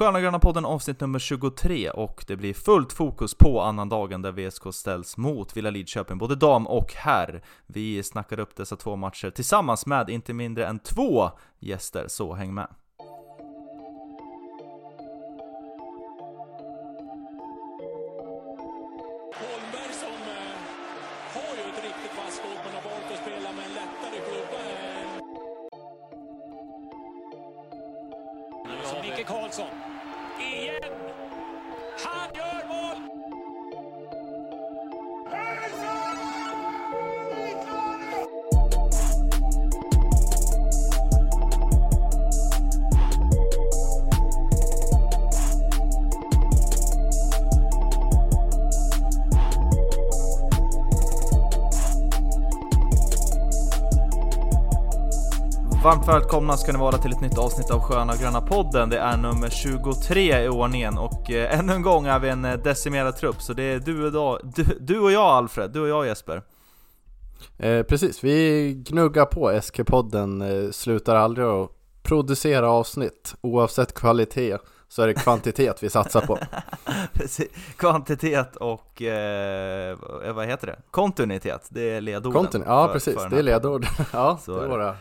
Sköna Gröna podden avsnitt nummer 23 och det blir fullt fokus på annandagen där VSK ställs mot Villa Lidköping, både dam och herr. Vi snackar upp dessa två matcher tillsammans med inte mindre än två gäster, så häng med! Välkomna ska ni vara till ett nytt avsnitt av Sköna Gröna Podden. Det är nummer 23 i ordningen och eh, ännu en gång är vi en eh, decimerad trupp. Så det är du och, jag, du, du och jag Alfred, du och jag Jesper. Eh, precis, vi gnuggar på SK-podden, eh, slutar aldrig att producera avsnitt. Oavsett kvalitet så är det kvantitet vi satsar på. Precis. Kvantitet och, eh, vad heter det? Kontinuitet, det är ledorden. Content, ja för- precis, för det är ledord. ja, Så det är våra,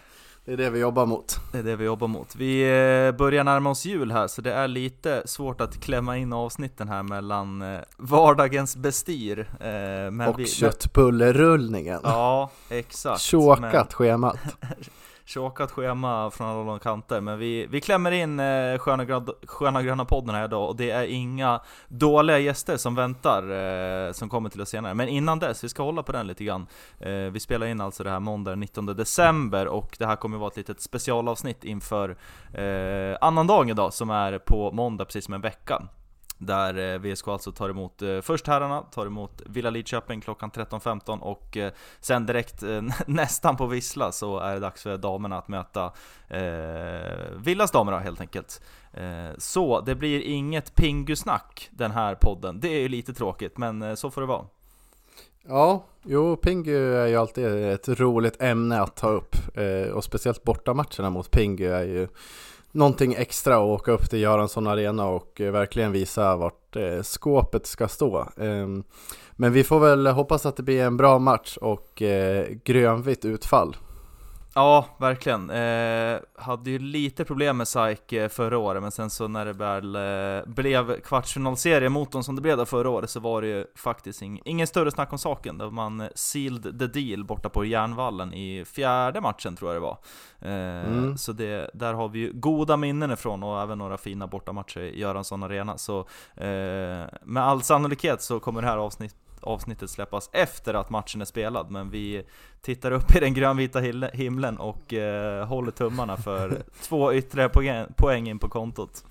det är det vi jobbar mot. Det är det vi jobbar mot. Vi eh, börjar närma oss jul här, så det är lite svårt att klämma in avsnitten här mellan eh, vardagens bestyr. Eh, men Och vi, köttbullerullningen. Ja, exakt. Tjåkat schemat. tjockat schema från alla håll kanter, men vi, vi klämmer in eh, sköna, grad, sköna gröna podden här idag och det är inga dåliga gäster som väntar, eh, som kommer till oss senare. Men innan dess, vi ska hålla på den lite grann. Eh, vi spelar in alltså det här måndag den 19 december och det här kommer vara ett litet specialavsnitt inför eh, annandagen idag som är på måndag precis som en vecka. Där eh, VSK alltså tar emot eh, först herrarna, tar emot Villa Lidköping klockan 13.15 och eh, sen direkt nästan på vissla så är det dags för damerna att möta eh, Villas damer helt enkelt. Eh, så det blir inget pingusnack den här podden. Det är ju lite tråkigt men så får det vara. Ja, jo, Pingu är ju alltid ett roligt ämne att ta upp. Eh, och speciellt bortamatcherna mot Pingu är ju någonting extra att åka upp till Göransson Arena och eh, verkligen visa vart eh, skåpet ska stå. Ehm, men vi får väl hoppas att det blir en bra match och eh, grönvitt utfall. Ja, verkligen. Eh, hade ju lite problem med SAIK eh, förra året, men sen så när det väl eh, blev kvartsfinalserie mot dem som det blev där förra året så var det ju faktiskt ing, ingen större snack om saken. Då man sealed the deal borta på Järnvallen i fjärde matchen tror jag det var. Eh, Mm. Så det, där har vi ju goda minnen ifrån och även några fina bortamatcher i Göransson Arena. Så eh, med all sannolikhet så kommer det här avsnitt, avsnittet släppas efter att matchen är spelad, men vi tittar upp i den grönvita himlen och eh, håller tummarna för två ytterligare poäng in på kontot.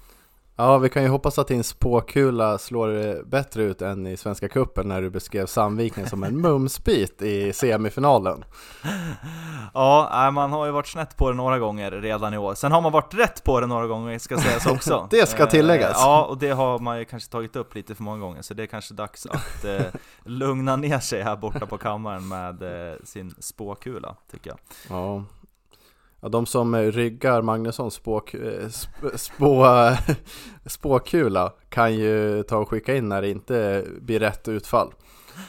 Ja, vi kan ju hoppas att din spåkula slår bättre ut än i Svenska Cupen när du beskrev Sandviken som en mumsbit i semifinalen. Ja, man har ju varit snett på det några gånger redan i år. Sen har man varit rätt på det några gånger, ska sägas också. Det ska tilläggas. Eh, Ja, och det har man ju kanske tagit upp lite för många gånger, så det är kanske dags att eh, lugna ner sig här borta på kammaren med eh, sin spåkula, tycker jag. Ja. Ja, de som eh, ryggar Magnussons spåk, eh, sp- spå, spåkula kan ju ta och skicka in när det inte blir rätt utfall.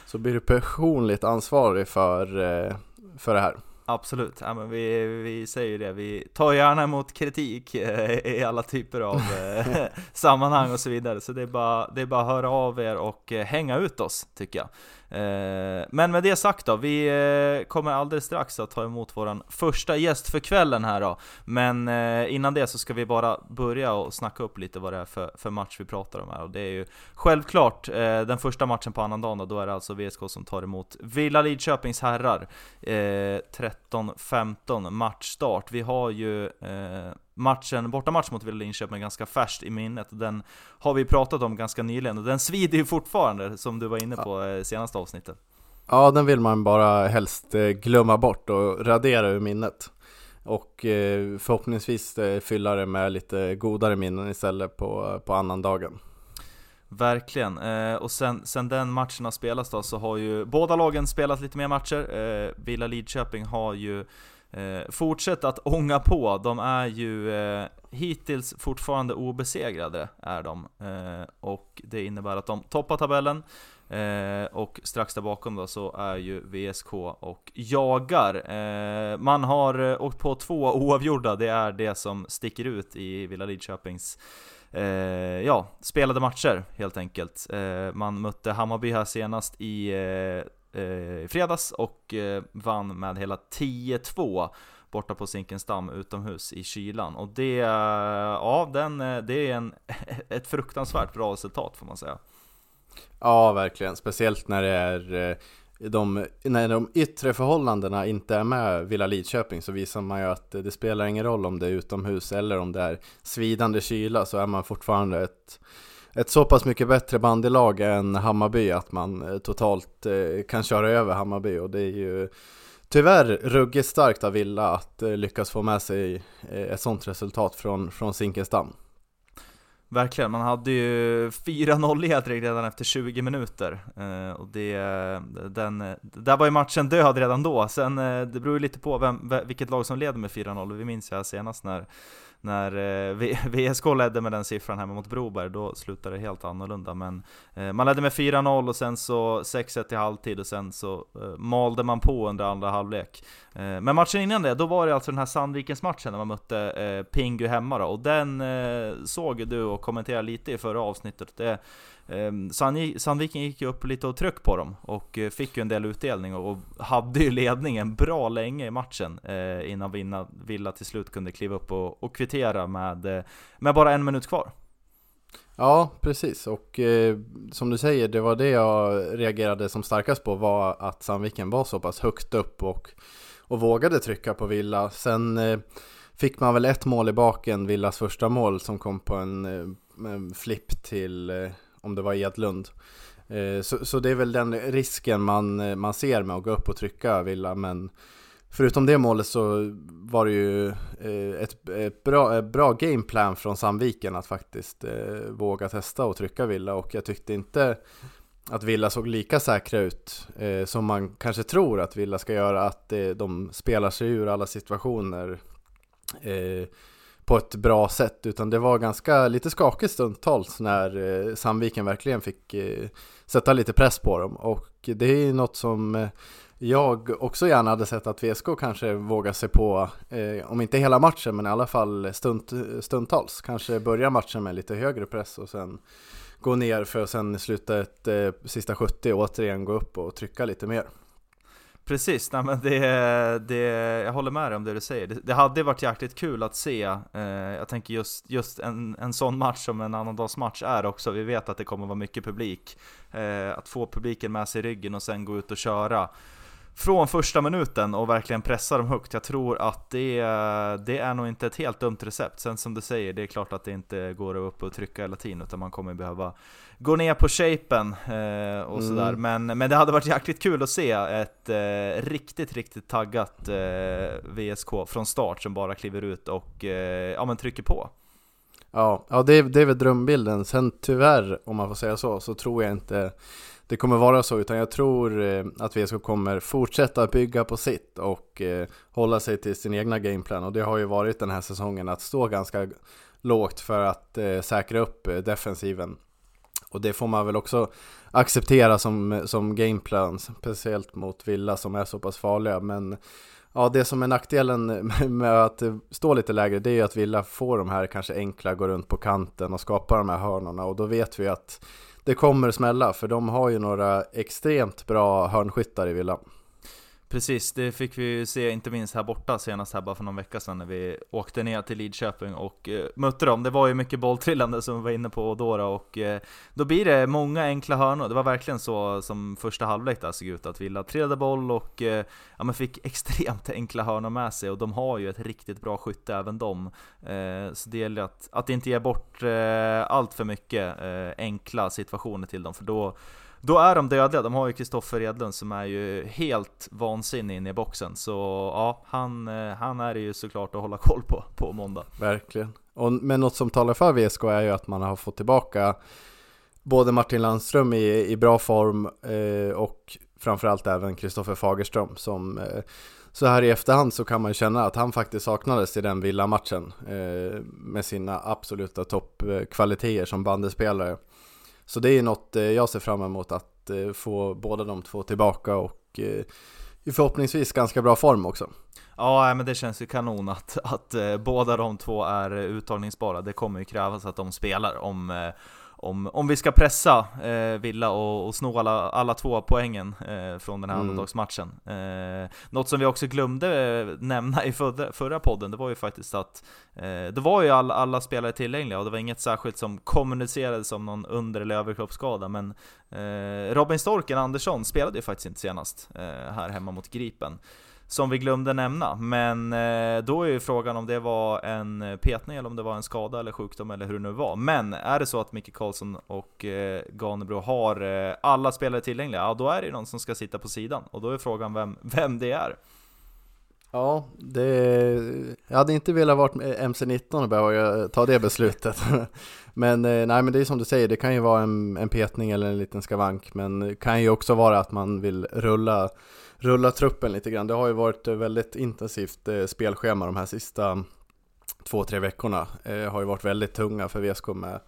Så blir du personligt ansvarig för, eh, för det här. Absolut, ja, men vi, vi säger ju det, vi tar gärna emot kritik i alla typer av sammanhang och så vidare, så det är, bara, det är bara att höra av er och hänga ut oss, tycker jag. Eh, men med det sagt då, vi eh, kommer alldeles strax att ta emot vår första gäst för kvällen här då, men eh, innan det så ska vi bara börja och snacka upp lite vad det är för, för match vi pratar om här, och det är ju självklart den första matchen på annandagen då, då är det alltså VSK som tar emot Villa Lidköpings herrar. 13-15 matchstart. Vi har ju matchen, bortamatch mot Villa Linköping ganska färskt i minnet. Den har vi pratat om ganska nyligen och den svider ju fortfarande som du var inne på eh, senaste avsnittet. Ja, den vill man bara helst eh, glömma bort och radera ur minnet. Och eh, förhoppningsvis fylla det med lite godare minnen istället på, på annandagen. Verkligen, eh, och sen, sen den matchen har spelats då så har ju båda lagen spelat lite mer matcher. Eh, Villa Lidköping har ju eh, fortsätt att ånga på. De är ju eh, hittills fortfarande obesegrade, är de. Eh, och det innebär att de toppar tabellen. Eh, och strax där bakom då så är ju VSK och jagar. Eh, man har eh, åkt på två oavgjorda, det är det som sticker ut i Villa Lidköpings eh, ja, spelade matcher helt enkelt. Eh, man mötte Hammarby här senast i eh, Eh, i fredags och eh, vann med hela 10-2 borta på Zinkensdamm utomhus i kylan. Och det, eh, ja, den, det är en, ett fruktansvärt bra resultat får man säga. Ja, verkligen. Speciellt när det är de, när de yttre förhållandena inte är med Villa Lidköping så visar man ju att det spelar ingen roll om det är utomhus eller om det är svidande kyla så är man fortfarande ett, ett så pass mycket bättre bandylag än Hammarby att man eh, totalt eh, kan köra över Hammarby och det är ju tyvärr ruggigt starkt av Villa att eh, lyckas få med sig ett sånt resultat från, från Zinkensdamm. Verkligen, man hade ju 4-0 ledning redan efter 20 minuter. Och det, den, där var ju matchen död redan då. Sen, det beror ju lite på vem, vilket lag som leder med 4-0. Vi minns ju här senast när när eh, VSK ledde med den siffran hemma mot Broberg, då slutade det helt annorlunda. Men eh, man ledde med 4-0 och sen så 6-1 i halvtid och sen så eh, malde man på under andra halvlek. Men matchen innan det, då var det alltså den här Sandvikens matchen när man mötte Pingu hemma då, och den såg du och kommenterade lite i förra avsnittet. Det, Ehm, Sandviken gick ju upp lite och tryck på dem och eh, fick ju en del utdelning och hade ju ledningen bra länge i matchen eh, innan Villa till slut kunde kliva upp och, kvittera med, eh, med bara en minut kvar. Ja, precis. Och eh, som du säger, det var det jag reagerade som starkast på var att Sandviken var så pass högt upp och, och vågade trycka på Villa. Sen eh, fick man väl ett mål i baken, Villas första mål som kom på en, en flipp till om det var Edlund. Eh, så, så det är väl den risken man, eh, man ser med att gå upp och trycka Villa, men förutom det målet så var det ju eh, ett, ett bra, ett bra gameplan från Sandviken att faktiskt våga testa och trycka Villa och jag tyckte inte att Villa såg lika säkra ut eh, som man kanske tror att Villa ska göra, att eh, de spelar sig ur alla situationer eh, på ett bra sätt utan det var ganska lite skakigt stundtals när eh, Sandviken verkligen fick eh, sätta lite press på dem och det är något som eh, jag också gärna hade sett att VSK kanske vågar sig på, eh, om inte hela matchen men i alla fall stund, stundtals. Kanske börja matchen med lite högre press och sen gå ner för att sen sluta ett eh, sista 70 återigen gå upp och trycka lite mer. Precis, nej men det, det, jag håller med dig om det du säger. Det, det hade varit jäkligt kul att se, eh, jag tänker just, just en, en sån match som en annandagsmatch är också. Vi vet att det kommer vara mycket publik. Eh, att få publiken med sig i ryggen och sen gå ut och köra från första minuten och verkligen pressa dem högt. Jag tror att det, det är nog inte ett helt dumt recept. Sen som du säger, det är klart att det inte går att upp och trycka hela tiden, utan man kommer behöva gå ner på shapen eh, och mm. sådär. Men, men det hade varit jäkligt kul att se ett eh, riktigt, riktigt taggat eh, VSK från start som bara kliver ut och eh, ja, men trycker på. Ja, ja det, är, det är väl drömbilden. Sen tyvärr, om man får säga så, så tror jag inte det kommer vara så, utan jag tror eh, att VSK kommer fortsätta bygga på sitt och eh, hålla sig till sin egna gameplan. Och det har ju varit den här säsongen att stå ganska lågt för att eh, säkra upp defensiven. Och det får man väl också acceptera som, som gameplan, speciellt mot Villa som är så pass farliga. Men ja, det som är nackdelen med att stå lite lägre, det är ju att Villa får de här kanske enkla, gå runt på kanten och skapa de här hörnorna. Och då vet vi att det kommer smälla, för de har ju några extremt bra hörnskyttar i Villa. Precis, det fick vi ju se inte minst här borta senast här bara för någon vecka sedan när vi åkte ner till Lidköping och eh, mötte dem. Det var ju mycket bolltrillande som vi var inne på då och eh, då blir det många enkla hörnor. Det var verkligen så som första halvlek där såg ut, att Villa trillade boll och eh, ja, men fick extremt enkla hörnor med sig och de har ju ett riktigt bra skytte även de. Eh, så det gäller att, att inte ge bort eh, allt för mycket eh, enkla situationer till dem, för då då är de dödliga, de har ju Kristoffer Edlund som är ju helt vansinnig inne i boxen. Så ja, han, eh, han är ju såklart att hålla koll på på måndag. Verkligen. Och, men något som talar för VSK är ju att man har fått tillbaka både Martin Landström i, i bra form eh, och framförallt även Kristoffer Fagerström som, eh, så här i efterhand så kan man känna att han faktiskt saknades i den Villa-matchen eh, med sina absoluta toppkvaliteter som bandespelare. Så det är något eh, jag ser fram emot att eh, få båda de två tillbaka och eh, i förhoppningsvis ganska bra form också. Ja, men det känns ju kanon att, att båda de två är uttagningsbara. Det kommer ju krävas att de spelar om om, om vi ska pressa eh, Villa och, och sno alla, alla två poängen eh, från den här mm. andradagsmatchen. Eh, något som vi också glömde nämna i förra, förra podden, det var ju faktiskt att eh, det var ju all, alla spelare tillgängliga och det var inget särskilt som kommunicerades som någon under eller överkroppsskada, men eh, Robin Storken Andersson spelade ju faktiskt inte senast eh, här hemma mot Gripen som vi glömde nämna. Men eh, då är ju frågan om det var en eh, petning eller om det var en skada eller sjukdom eller hur det nu var. Men är det så att Micke Karlsson och eh, Ganebro har alla spelare tillgängliga, ja då är det ju någon som ska sitta på sidan. Och då är frågan vem, vem det är. Ja, det, jag hade inte velat vara MC19 och behöva ta det beslutet. men nej, men det är som du säger, det kan ju vara en, en petning eller en liten skavank. Men det kan ju också vara att man vill rulla rulla truppen lite grann. Det har ju varit eh, väldigt intensivt eh, spelschema de här sista två, tre veckorna. Eh, har ju varit väldigt tunga för VSK med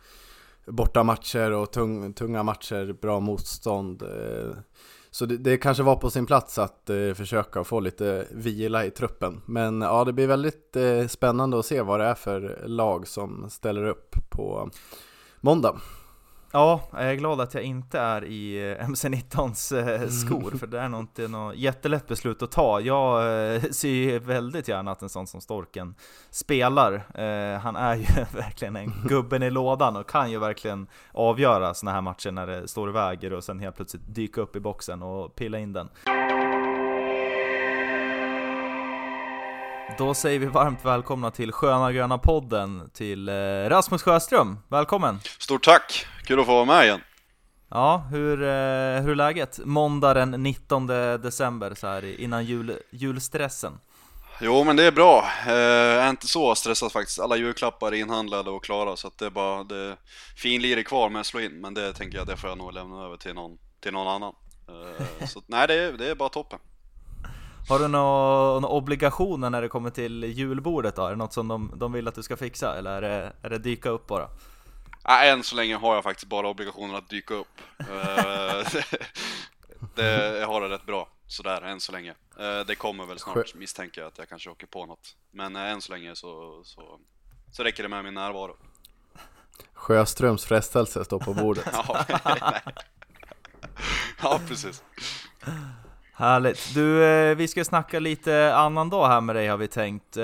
bortamatcher och tung, tunga matcher, bra motstånd. Eh, så det, det, kanske var på sin plats att eh, försöka få lite vila i truppen. Men ja, det blir väldigt eh, spännande att se vad det är för lag som ställer upp på måndag. Ja, jag är glad att jag inte är i eh, MC-19s eh, mm. skor, för det är nog inte något jättelätt beslut att ta. Jag eh, ser väldigt gärna att en sån som Storken spelar. Han är ju verkligen en gubben i lådan och kan ju verkligen avgöra såna här matcher när det står och väger och sen helt plötsligt dyka upp i boxen och pilla in den. Då säger vi varmt välkomna till Sköna Gröna podden till Rasmus Sjöström. Välkommen! Stort tack! Kul att få vara med igen. Ja, hur, eh, hur är läget? Måndag den 19 december så här innan jul, julstressen. Jo, men det är bra. Eh, jag är inte så stressad faktiskt. Alla julklappar är inhandlade och klara så att det är bara det finlir kvar med att slå in. Men det tänker jag, det får jag nog lämna över till någon, till någon annan. Eh, så nej, det är, det är bara toppen. Har du några, obligationer när det kommer till julbordet då? Är det något som de, de vill att du ska fixa eller är det, är det dyka upp bara? Nej, än så länge har jag faktiskt bara obligationen att dyka upp. Eh, det, jag har det rätt bra sådär än så länge. Eh, det kommer väl snart misstänker jag att jag kanske åker på något. Men eh, än så länge så, så, så räcker det med min närvaro. Sjöströms frestelse står på bordet. ja, ja, precis. Härligt! Du, eh, vi ska snacka lite annan dag här med dig har vi tänkt, eh,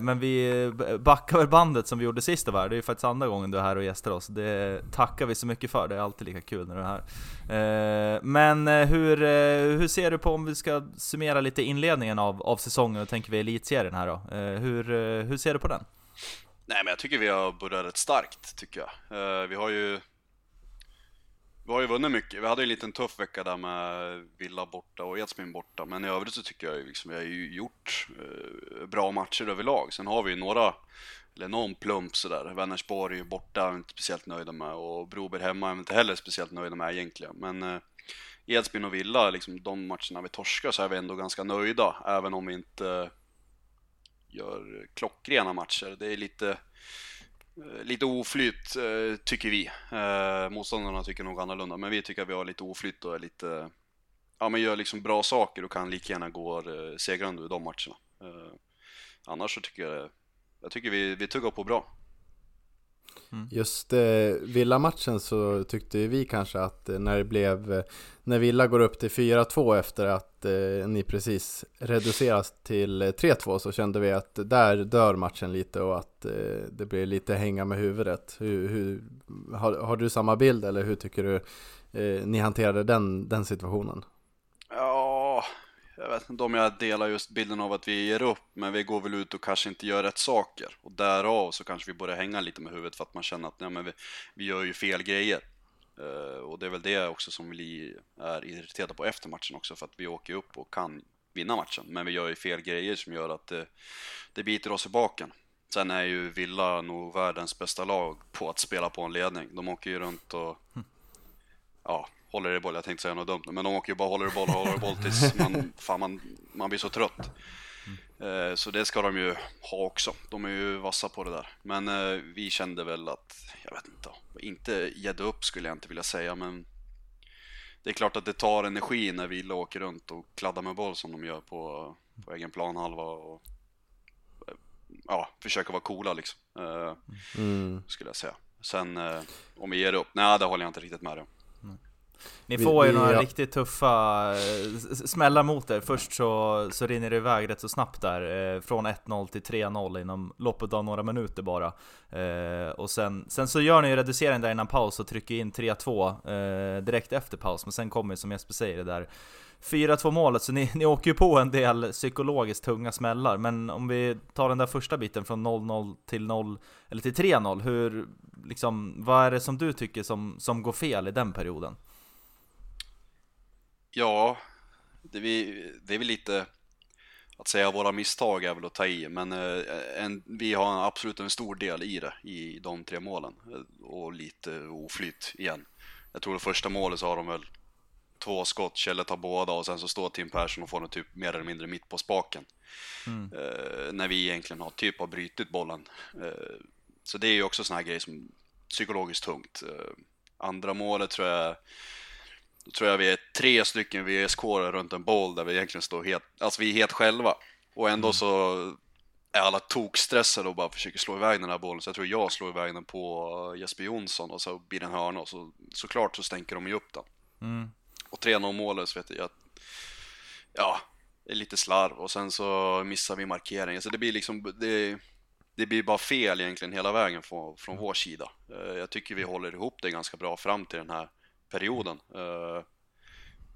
men vi backar väl bandet som vi gjorde sist var. Det är ju faktiskt andra gången du är här och gästar oss. Det tackar vi så mycket för, det är alltid lika kul när du är här. Eh, men hur, hur ser du på om vi ska summera lite inledningen av, av säsongen och tänker vi elitserien här då? Hur, hur ser du på den? Nej men jag tycker vi har börjat rätt starkt, tycker jag. Vi har ju vi har ju vunnit mycket. Vi hade ju en liten tuff vecka där med Villa borta och Edsbyn borta. Men i övrigt så tycker jag liksom, vi har ju gjort eh, bra matcher överlag. Sen har vi ju några, eller någon plump sådär. Vänersborg borta är vi inte speciellt nöjda med och Broberg hemma är vi inte heller speciellt nöjda med egentligen. Men eh, Edsbyn och Villa, liksom de matcherna vi torskar så är vi ändå ganska nöjda. Även om vi inte eh, gör klockrena matcher. Det är lite Eh, Eh, lite oflyt eh, tycker vi. Eh, motståndarna tycker nog annorlunda, men vi tycker att vi har lite oflyt och är lite, ja men gör liksom bra saker och kan lika gärna gå segrande ur de matcherna. Annars så tycker jag, jag tycker vi, vi tuggar på bra. Mm. Just eh, Villa-matchen så tyckte vi kanske att eh, när det blev eh, När Villa går upp till 4-2 efter att eh, ni precis reduceras till 3-2 eh, så kände vi att där dör matchen lite och att eh, det blir lite hänga med huvudet. Hur, hur, har, har, du samma bild eller hur tycker du ni hanterade den, den situationen? Jag vet inte om jag delar just bilden av att vi ger upp, men vi går väl ut och kanske inte gör rätt saker. Och därav så kanske vi börjar hänga lite med huvudet för att man känner att ja, men vi, vi gör ju fel grejer. Uh, och det är väl det också som vi är irriterade på efter matchen också, för att vi åker upp och kan vinna matchen. Men vi gör ju fel grejer som gör att det, det biter oss i baken. Sen är ju Villa nog världens bästa lag på att spela på en ledning. De åker ju runt och ja, håller i boll, jag tänkte säga något dumt men de åker ju bara håller i boll, håller i boll tills man, fan, man, man blir så trött. Eh, Så det ska de ju ha också. De är ju vassa på det där. Men eh, vi kände väl att, jag vet inte, inte gett upp skulle jag inte vilja säga men det är klart att det tar energi när Villa åker runt och kladdar med boll som de gör på, på egen planhalva och eh, ja, försöka vara coola liksom. Eh, Mm. skulle jag säga. Sen om vi ger upp, nej det håller jag inte riktigt med om. Ni Vi- får ju vi- några ja. riktigt tuffa eh, smällar mot er. Först så, så rinner det iväg rätt så snabbt där, eh, från 1-0 till 3-0 inom loppet av några minuter bara. Eh, och sen, sen så gör ni ju reducering där innan paus och trycker in 3-2 eh, direkt efter paus, men sen kommer ju som Jesper säger det där 4-2 målet, så ni, ni åker ju på en del psykologiskt tunga smällar. Men om vi tar den där första biten från 0-0 till 0, eller till 3-0, hur, liksom, vad är det som du tycker som, som går fel i den perioden? Ja, det, vi, det är väl lite att säga våra misstag är väl att ta i, men eh, en, vi har absolut en stor del i det, i de tre målen. Eh, Och lite oflyt igen. Jag tror det första målet så har de väl två skott, Kjelle tar båda och sen så står Tim Persson och får den typ mer eller mindre mitt på spaken. Mm. Eh, när vi egentligen har typ har brytit bollen. Eh, så det är ju också såna här grejer som psykologiskt tungt. Eh, andra målet tror jag då tror jag vi är tre stycken VSK runt en boll där vi egentligen står helt, alltså vi är helt själva. Och ändå så är alla tokstressade och bara försöker slå iväg den här bollen. Så jag tror jag slår iväg den på Jesper Jonsson och så blir det en hörna och så såklart så stänker de ju upp den. Mm. Och 3-0 målet så vet jag att, ja, det är lite slarv och sen så missar vi markeringen. Så det blir liksom, det, det blir bara fel egentligen hela vägen från, från vår sida. Eh, Jag tycker vi håller ihop det ganska bra fram till den här perioden. Eh,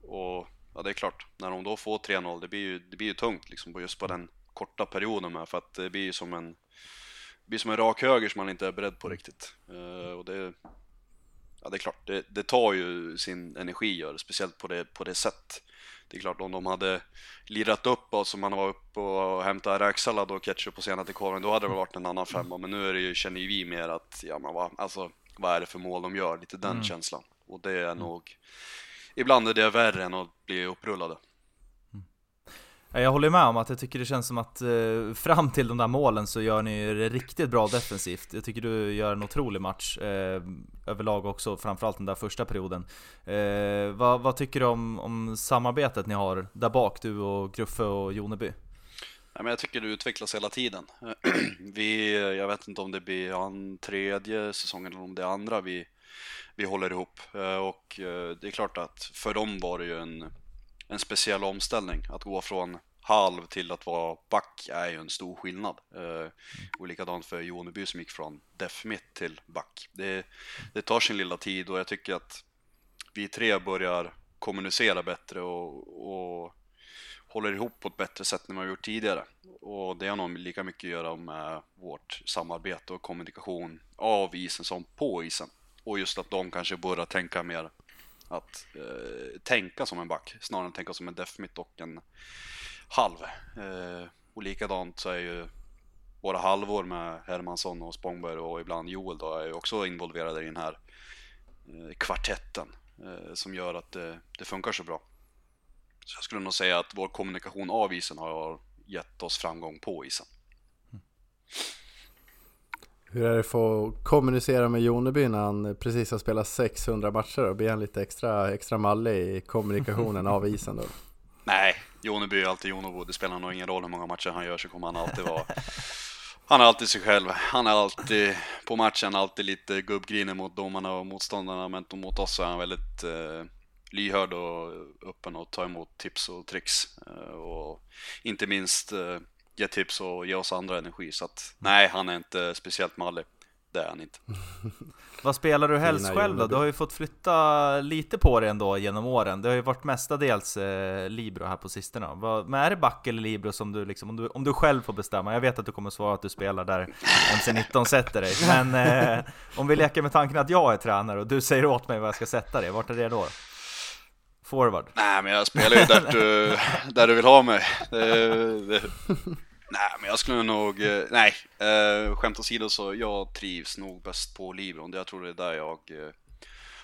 Och ja, det är klart, när de då får 3-0, det blir ju, det blir ju tungt liksom just på den korta perioden med, för att det blir ju som en blir som en rak höger som man inte är beredd på riktigt. Eh, Och det, ja det är klart, det, det tar ju sin energi gör speciellt på det, på det sätt. Det är klart om de hade lirat upp oss, om man var uppe och hämtat räksallad och ketchup och senat i korven, då hade det varit en annan femma. Men nu är det ju, känner ju vi mer att, ja men vad, alltså, vad är det för mål de gör? Lite den känslan. Och det är nog, ibland är det värre än att bli upprullade. Ja, Jag håller med om att jag tycker det känns som att eh, fram till de där målen så gör ni det riktigt bra defensivt. Jag tycker du gör en otrolig match eh, överlag också, framförallt den där första perioden. Eh, vad, vad tycker du om, om samarbetet ni har där bak, du och Gruffe och Joneby? Nej, men jag tycker det utvecklas hela tiden. Vi, jag vet inte om det blir an tredje säsongen eller om det är andra vi, vi håller ihop. Eh, och eh, det är klart att för dem var det ju en, en speciell omställning. Att gå från halv till att vara back är ju en stor skillnad. Eh, och likadant för Joneby som gick från def mitt till back. Det, det tar sin lilla tid och jag tycker att vi tre börjar kommunicera bättre och, och håller ihop på ett bättre sätt än vad vi gjort tidigare. Och det har nog lika mycket att göra med vårt samarbete och kommunikation av isen som på isen. Och just att de kanske börjar tänka mer att eh, tänka som en back snarare än tänka som en deffmitt och en halv. Eh, och likadant så är ju våra halvor med Hermansson och Spångberg och ibland Joel då är ju också involverade i den här eh, kvartetten eh, som gör att det, det funkar så bra. Så jag skulle nog säga att vår kommunikation av isen har gett oss framgång på isen. Mm. Hur är det för att kommunicera med Joneby när han precis har spelat 600 matcher och blir han lite extra, extra mallig i kommunikationen av isen då? Nej, Joneby är alltid Jonebo. Det spelar nog ingen roll hur många matcher han gör så kommer han alltid vara Han är alltid sig själv. Han är alltid på matchen, alltid lite gubbgrinig mot domarna och motståndarna. Men mot oss är han väldigt eh, lyhörd och öppen och tar emot tips och tricks. Eh, och inte minst eh, ge tips och ge oss andra energi. Så att nej, han är inte speciellt mallig. Det är han inte. Vad spelar du helst Fina själv då? Du har ju fått flytta lite på dig ändå genom åren. Det har ju varit mestadels eh, Libro här på sistone. Vad, men är det back eller Libro som du liksom, om du, om du själv får bestämma? Jag vet att du kommer svara att du spelar där MC19 sätter dig. Men eh, om vi leker med tanken att jag är tränare och du säger åt mig vad jag ska sätta dig, vart är det då? Forward? Nej, men jag spelar ju där du, där du vill ha mig. Det, det, nej, men jag skulle nog... Eh, nej, eh, skämt åsido så jag trivs nog bäst på Libron. Jag tror det är där jag eh,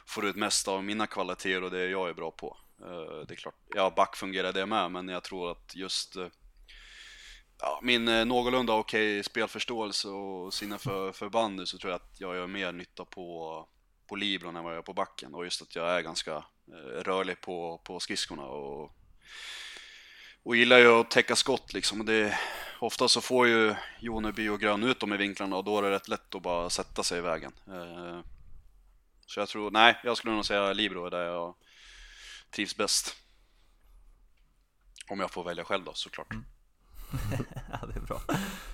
får ut mest av mina kvaliteter och det jag är bra på. Eh, det är klart, ja back fungerar det med, men jag tror att just ja, min någorlunda okej spelförståelse och sinne för, för bandy så tror jag att jag gör mer nytta på, på libron än vad jag gör på backen. Och just att jag är ganska rörlig på, på skridskorna och, och gillar ju att täcka skott liksom. Och det, ofta så får ju Joneby och Grön ut dem i vinklarna och då är det rätt lätt att bara sätta sig i vägen. Eh, så jag tror, nej, jag skulle nog säga libero är där jag trivs bäst. Om jag får välja själv då såklart. ja, det är bra.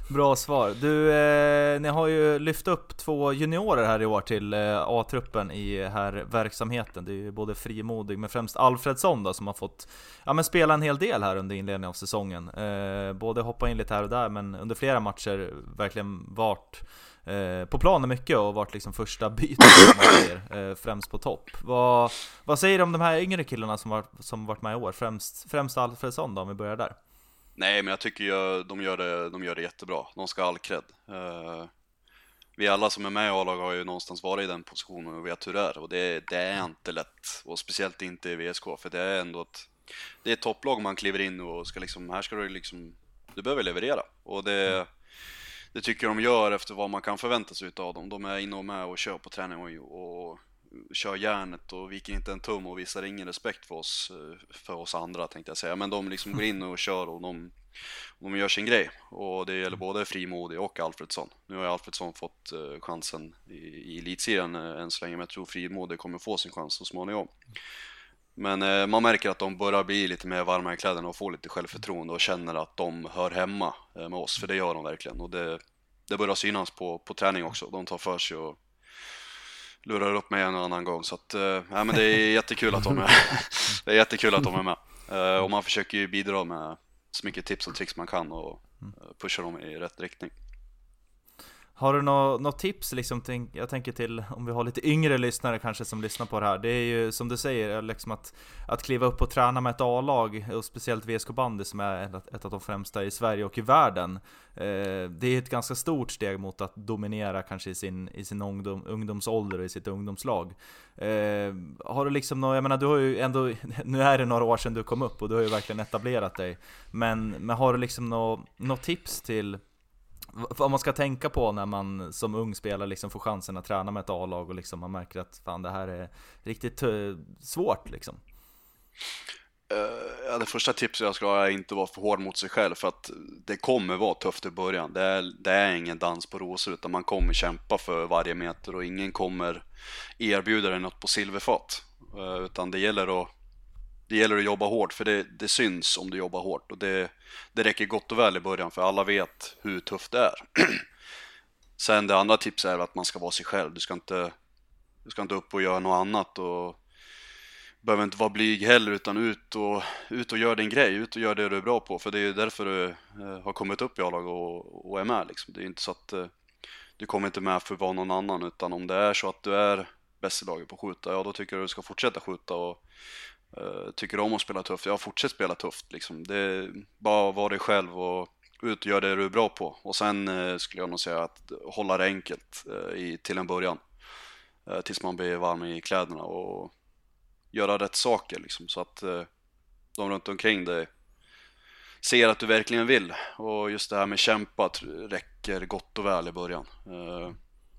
Bra svar. Du, eh, ni har ju lyft upp två juniorer här i år till eh, A-truppen i eh, här verksamheten. Det är ju både frimodig, men främst Alfredsson då, som har fått ja, men spela en hel del här under inledningen av säsongen. Eh, både hoppa in lite här och där, men under flera matcher verkligen varit eh, på planen mycket och varit liksom första bytet, som man säger, eh, främst på topp. Vad, vad säger du om de här yngre killarna som, var, som varit med i år? Främst, främst Alfredsson då, om vi börjar där. Nej, men jag tycker ju, de, gör det, de gör det jättebra. De ska ha all cred. Uh, vi alla som är med i A-lag har ju någonstans varit i den positionen och vet hur det är. Och det, det är inte lätt. Och speciellt inte i VSK, för det är ändå ett, det är ett topplag man kliver in och ska liksom, här ska du liksom, du behöver leverera. Och det, det tycker jag de gör efter vad man kan förvänta sig av dem. De är inne och med och kör på träning och, och kör järnet och viker inte en tum och visar ingen respekt för oss, eh, för oss andra tänkte jag säga. Men de liksom går in och kör och de, de gör sin grej. Och det gäller både Frimodig och Alfredsson. Nu har Alfredsson fått eh, chansen i, i elitserien eh, än så länge, men jag tror Frimodig kommer få sin chans så småningom. Men man märker att de börjar bli lite mer varma i kläderna och få lite självförtroende och känner att de hör hemma med oss, för det gör de verkligen. Och det, det börjar synas på, på träning också. De tar för sig och lurar upp mig en och annan gång. Så att, äh, men det är jättekul att de är, det är jättekul att de är med. Äh, och man försöker ju bidra med så mycket tips och tricks man kan och eh, pusha dem i rätt riktning. Har du något tips liksom? Tänk, jag tänker till om vi har lite yngre lyssnare kanske som lyssnar på det här. Det är ju som du säger, liksom att, att kliva upp och träna med ett A-lag och speciellt VSK bandy som är ett, ett, av de främsta i Sverige och i världen. Eh, det är ett ganska stort steg mot att dominera kanske i sin, i sin ungdom, ungdomsålder och i sitt ungdomslag. Eh, har du liksom något, jag menar du har ju ändå, nu är det några år sedan du kom upp och du har ju verkligen etablerat dig. Men, men har du liksom något, något tips till vad man ska tänka på när man som ung spelare liksom får chansen att träna med ett A-lag och liksom man märker att fan det här är riktigt eh, svårt liksom? Uh, ja, det första tipset jag ska ha är inte vara för hård mot sig själv för att det kommer vara tufft i början. Det är, det är ingen dans på rosor utan man kommer kämpa för varje meter och ingen kommer erbjuda dig något på silverfat. Uh, utan det gäller att det gäller att jobba hårt för det, det syns om du jobbar hårt och det, det räcker gott och väl i början för alla vet hur tufft det är. Sen det andra tipset är att man ska vara sig själv. Du ska inte, du ska inte upp och göra något annat och behöver inte vara blyg heller utan ut och, ut och gör din grej, ut och gör det du är bra på för det är därför du eh, har kommit upp i A-lag och, och, är med liksom. Det är inte så att eh, du kommer inte med för att vara någon annan utan om det är så att du är bäst i laget på att skjuta, ja då tycker jag du ska fortsätta skjuta och Eh, tycker om att spela tufft, ja fortsätt spela tufft liksom. Det är bara vara dig själv och ut och gör det du är bra på. Och sen eh, skulle jag nog säga att hålla det enkelt eh, i, till en början. tills man blir varm i kläderna och göra rätt saker liksom så att de runt omkring dig ser att du verkligen vill. Och just det här med kämpa räcker gott och väl i början.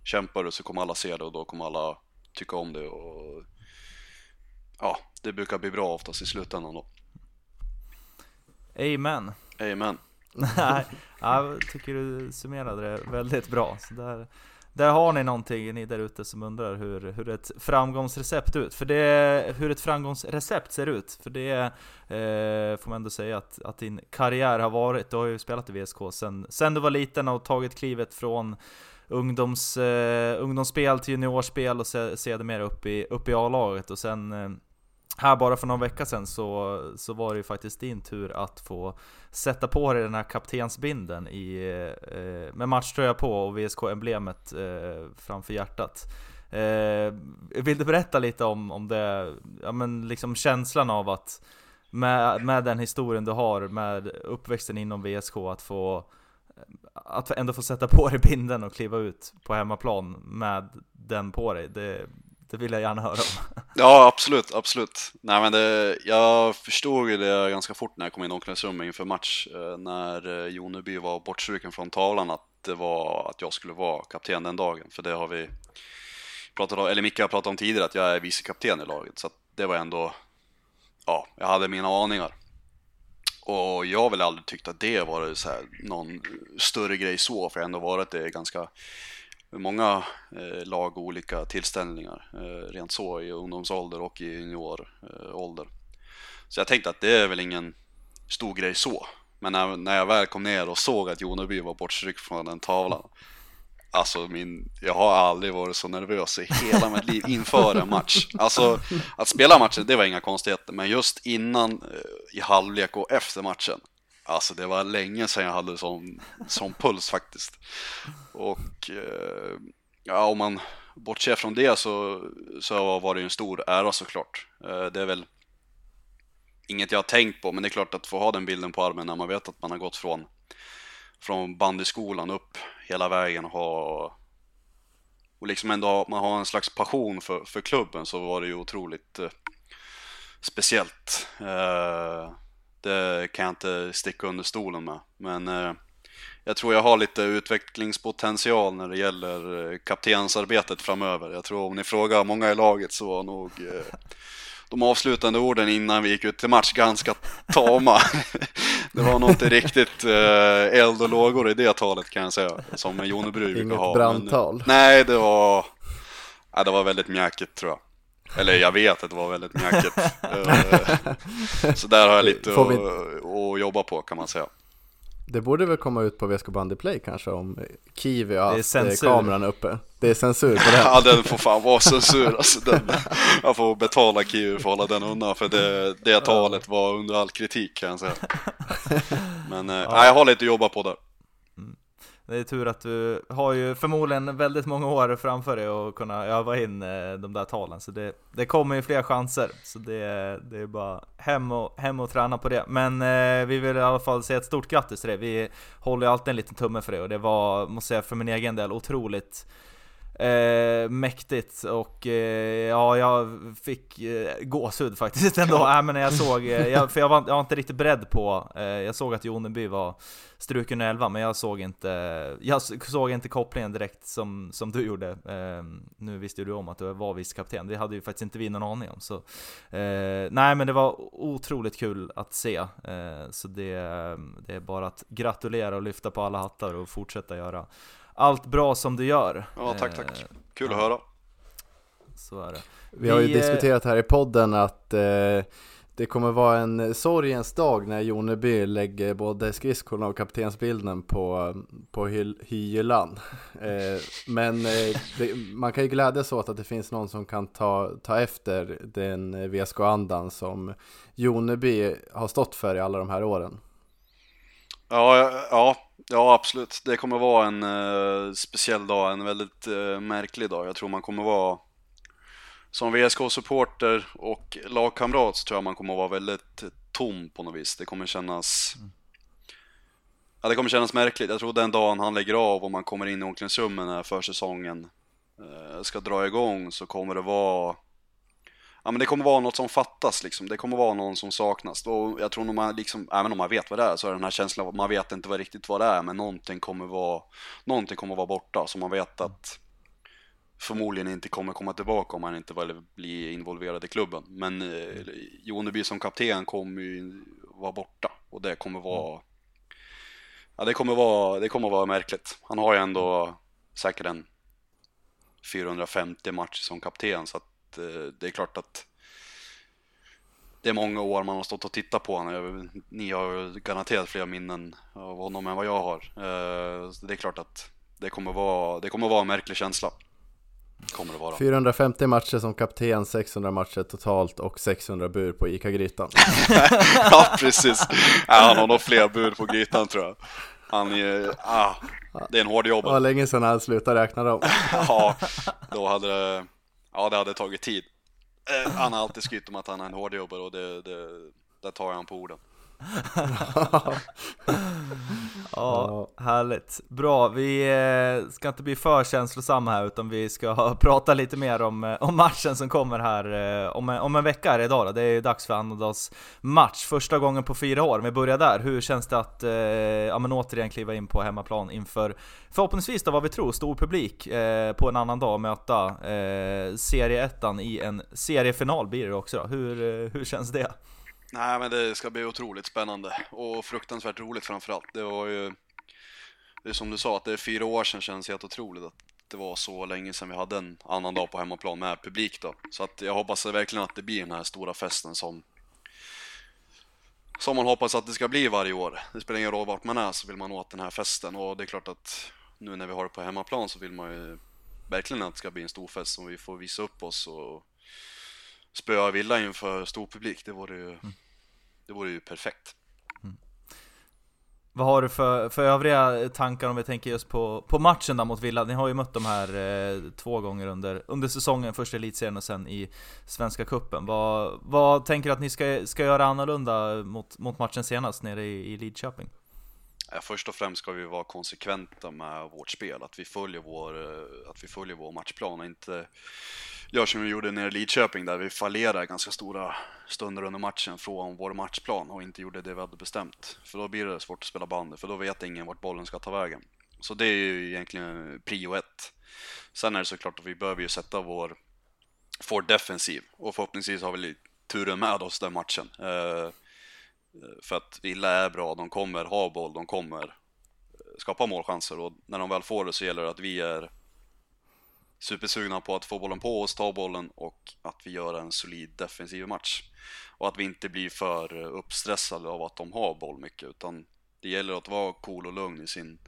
kämpar du så kommer alla se det och då kommer alla tycka om det och ja, det brukar bli bra oftast i slutändan då. Amen. Amen. Nej, jag tycker du summerade det väldigt bra. Så där, där har ni någonting, ni där ute som undrar hur, hur ett framgångsrecept ut. För det, hur ett framgångsrecept ser ut. För det eh, får man ändå säga att, att din karriär har varit, du har ju spelat i VSK sen, sen du var liten och tagit klivet från ungdoms, eh, ungdomsspel till juniorspel och sedermera upp i, upp i A-laget och sen eh, här bara för någon vecka sedan så, så var det ju faktiskt din tur att få sätta på dig den här kaptensbinden i, eh, med matchtröja på och VSK-emblemet eh, framför hjärtat. Eh, vill du berätta lite om, om det, ja men liksom känslan av att med, med den historien du har, med uppväxten inom VSK, att få att ändå få sätta på dig binden och kliva ut på hemmaplan med den på dig. Det, Det vill jag gärna höra om. Ja, absolut, absolut. Nej, men det, jag förstod ju det ganska fort när jag kom in i omklädningsrummet inför match, eh, när eh, Joneby var bortstruken från tavlan, att det var att jag skulle vara kapten den dagen. För det har vi pratat om, eller Micke har pratat om tidigare, att jag är vice kapten i laget. Så att det var ändå, ja, jag hade mina aningar. Och jag har väl aldrig tyckt att det var så här, någon större grej så, för jag har ändå varit det ganska många eh, lag och olika tillställningar, eh, rent så i ungdomsålder och i juniorålder. Eh, så jag tänkte att det är väl ingen stor grej så. Men när, när jag väl kom ner och såg att Joneby var bortstryckt från den tavlan, Alltså min, jag har aldrig varit så nervös i hela mitt liv inför en match. Alltså att spela matchen, det var inga konstigheter, men just innan, eh, i halvlek och efter matchen, alltså det var länge sedan jag hade sån, sån puls faktiskt. Och eh, ja, om man bortser från det så, så var det ju en stor ära såklart. Eh, det är väl inget jag har tänkt på, men det är klart att få ha den bilden på armen när man vet att man har gått från, från bandyskolan upp hela vägen och ha och liksom ändå man har en slags passion för, för klubben så var det ju otroligt eh, speciellt. Eh, det kan jag inte sticka under stolen med. Men eh, jag tror jag har lite utvecklingspotential när det gäller eh, kaptensarbetet framöver. Jag tror om ni frågar många i laget så var nog eh, de avslutande orden innan vi gick ut till match ganska tama. Det var nog inte riktigt eh, eld och lågor i det talet kan jag säga, som Jonebry brukar Inget ha. brandtal. Men, nej, det var, ja, det var väldigt mjäkigt tror jag. Eller jag vet att det var väldigt mjäkigt. Eh, Så där har jag lite vi- att, att jobba på kan man säga. Det borde väl komma ut på VSK Bandy Play kanske om Kiwi har Det är haft eh, kameran uppe. Det är censur på den. Ja, den får fan vara censur. Alltså, den, jag får betala Kiwi för att hålla den undan, för det, det talet var under all kritik kan jag säga. Men eh, nej, jag har lite att jobba på där. Det är tur att du har ju förmodligen väldigt många år framför dig att kunna öva in eh, de där talen, så det, det kommer ju fler chanser. Så det, det är bara hem och, hem och träna på det. Men eh, vi vill i alla fall säga ett stort grattis till dig. Vi håller ju alltid en liten tumme för dig och det var, måste jag säga för min egen del, otroligt Eh, mäktigt och eh, ja, jag fick eh, gåshud faktiskt ändå. Ja. Äh, men jag såg, eh, jag, för jag var, jag var inte riktigt beredd på, eh, jag såg att Joneby var struken i 11 men jag såg inte, jag såg inte kopplingen direkt som, som du gjorde. Eh, nu visste ju du om att du var vice kapten, det hade ju faktiskt inte vi någon aning om. Så, eh, nej men det var otroligt kul att se, så det, det är bara att gratulera och lyfta på alla hattar och fortsätta göra allt bra som du gör. Ja, tack, tack. Eh, Kul att höra. Så är det. Vi har ju Vi, eh, diskuterat här i podden att eh, det kommer vara en sorgens dag när Joneby lägger både skridskorna och kaptensbilden på, på hy- hyllan. Eh, men eh, det, man kan ju glädjas åt att det finns någon som kan ta, ta efter den VSK-andan som Joneby har stått för i alla de här åren. Ja, ja, ja, absolut. Det kommer vara en eh, speciell dag, en väldigt eh, märklig dag. Jag tror man kommer vara som VSK-supporter och lagkamrat så tror jag man kommer vara väldigt tom på något vis. Det kommer kännas Ja, det kommer kännas märkligt. Jag tror den dagen han lägger av och man kommer in i omklädningsrummet när försäsongen eh, ska dra igång så kommer det vara Ja men det kommer vara något som fattas liksom, det kommer vara någon som saknas. Och jag tror nog man liksom, även om man vet vad det är, så är den här känslan av att man vet inte vad riktigt vad det är, men någonting kommer vara, någonting kommer vara borta, så man vet att förmodligen inte kommer komma tillbaka om man inte väl blir involverad i klubben. Men eh, Joneby som kapten kommer ju vara borta, och det kommer vara, ja det kommer vara, det kommer vara märkligt. Han har ju ändå säkert en 450 matcher som kapten, så att eh, det är klart att det är många år man har stått och tittat på honom. Ni har garanterat fler minnen av honom än vad jag har. Eh, så Det är klart att det kommer vara, det kommer vara en märklig känsla. Kommer det vara. 450 matcher som kapten, 600 matcher totalt och 600 bur på ICA-grytan. ja, precis. Ja, han har nog fler bud på grytan tror jag. Han är, ah, det är en hård Det var länge sedan han slutade räkna dem. Ja, då hade det, ja det hade tagit tid. Eh, han har alltid skrytt om att han är en hård jobbare och det, det, det tar jag han på orden. Ja, härligt. Bra, vi eh, ska inte bli för känslosamma här utan vi ska prata lite mer om, eh, om matchen som kommer här eh, om, en- om en vecka är det idag då. Det är ju dags för Annandags match, första gången på fyra år. Vi börjar där, hur känns det att eh, ja, men återigen kliva in på hemmaplan inför förhoppningsvis då vad vi tror, stor publik eh, på en annan dag och möta eh, serieettan i en seriefinal blir det också då. Hur, hur känns det? Nej, men det ska bli otroligt spännande och fruktansvärt roligt framförallt. Det var ju, det är som du sa, att det är fyra år sedan känns helt otroligt att det var så länge sedan vi hade en annan dag på hemmaplan med publik då. Så att jag hoppas verkligen att det blir den här stora festen som som man hoppas att det ska bli varje år. Det spelar ingen roll vart man är så vill man åt den här festen och det är klart att nu när vi har det på hemmaplan så vill man ju verkligen att det ska bli en stor fest som vi får visa upp oss och spöa Villa inför stor publik. Det vore ju, mm det vore ju perfekt. Vad har du för, för övriga tankar om vi tänker just på, på matchen där mot Villa? Ni har ju mött de här eh, två gånger under, under säsongen, först i elitserien och sen i Svenska Cupen. Vad, vad tänker du att ni ska, ska göra annorlunda mot, mot matchen senast nere i, i Lidköping? Ja, först och främst ska vi vara konsekventa med vårt spel, att vi följer vår, eh, att vi följer vår matchplan och inte gör som vi gjorde nere i Lidköping där vi fallerade ganska stora stunder under matchen från vår matchplan och inte gjorde det vi hade bestämt. För då blir det svårt att spela bandy, för då vet ingen vart bollen ska ta vägen. Så det är ju egentligen prio ett. Sen är det såklart att vi behöver ju sätta vår, vår defensiv och förhoppningsvis har vi turen med oss den matchen. Eh, eh, för att Villa är bra, de kommer ha boll, de kommer eh, skapa målchanser och när de väl får det så gäller det att vi är supersugna på att få bollen på oss, ta bollen och att vi gör en solid defensiv match. Och att vi inte blir för uppstressade av att de har boll mycket utan det gäller att vara cool och lugn i sin,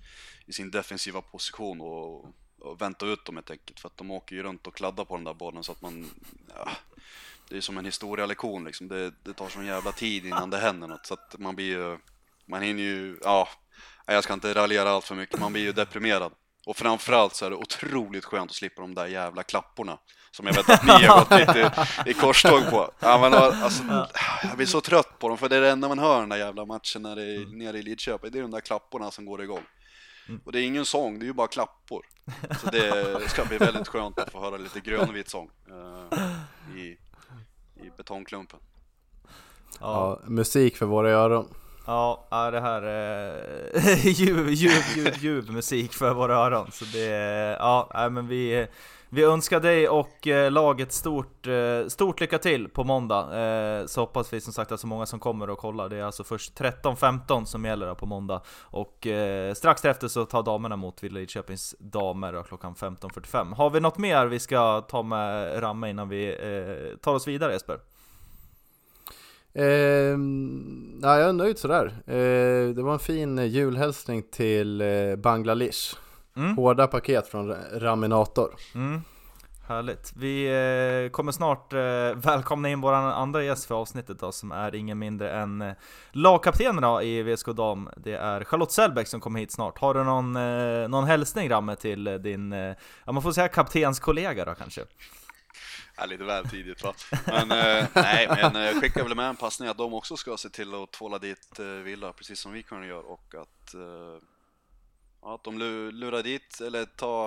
i sin defensiva position och, och vänta ut dem helt enkelt för att de åker ju runt och kladdar på den där bollen så att man ja, det är som en historielektion liksom. Det, det tar sån jävla tid innan det händer något så att man blir ju, man hinner ju, ja, jag ska inte raljera allt för mycket, man blir ju deprimerad. Och framförallt så är det otroligt skönt att slippa de där jävla klapporna som jag vet att ni har gått lite i korståg på. Ja, men alltså, jag blir så trött på dem för det är det enda man hör den där jävla matchen när det är nere i Lidköping. Det är de där klapporna som går igång. Och det är ingen sång, det är ju bara klappor. Så det ska bli väldigt skönt att få höra lite grönvit sång eh, i, i betongklumpen. Ja, musik för våra öron. Ja, det här är eh, ljuv, ljuv, ljuv, ljuv musik för våra öron. Så det ja, men vi, vi önskar dig och eh, laget stort, eh, stort lycka till på måndag. Så hoppas vi som sagt att så många som kommer och kollar. Det är alltså först 13-15 som gäller på måndag. Och strax efter så tar damerna mot Villa Lidköpings damer klockan 15.45. Har vi något mer vi ska ta med Ramme innan vi tar oss vidare Jesper? Eh, ja, jag är nöjd sådär. Eh, det var en fin julhälsning till eh, Bangladesh. Mm. Hårda paket från Raminator. Mm. Härligt. Vi eh, kommer snart eh, välkomna in vår andra gäst för avsnittet då, som är ingen mindre än eh, lagkaptenen då, i VSK Dam. Det är Charlotte Sellbäck som kommer hit snart. Har du någon, någon hälsning Ramme till din, ja man får säga kaptenskollega då kanske? Ja, lite väl tidigt va. Men eh, nej, men eh, jag skickar väl med en passning att de också ska se till att tvåla dit eh, Villa, precis som vi kan göra och att, eh, ja, att de lurar dit, eller ta,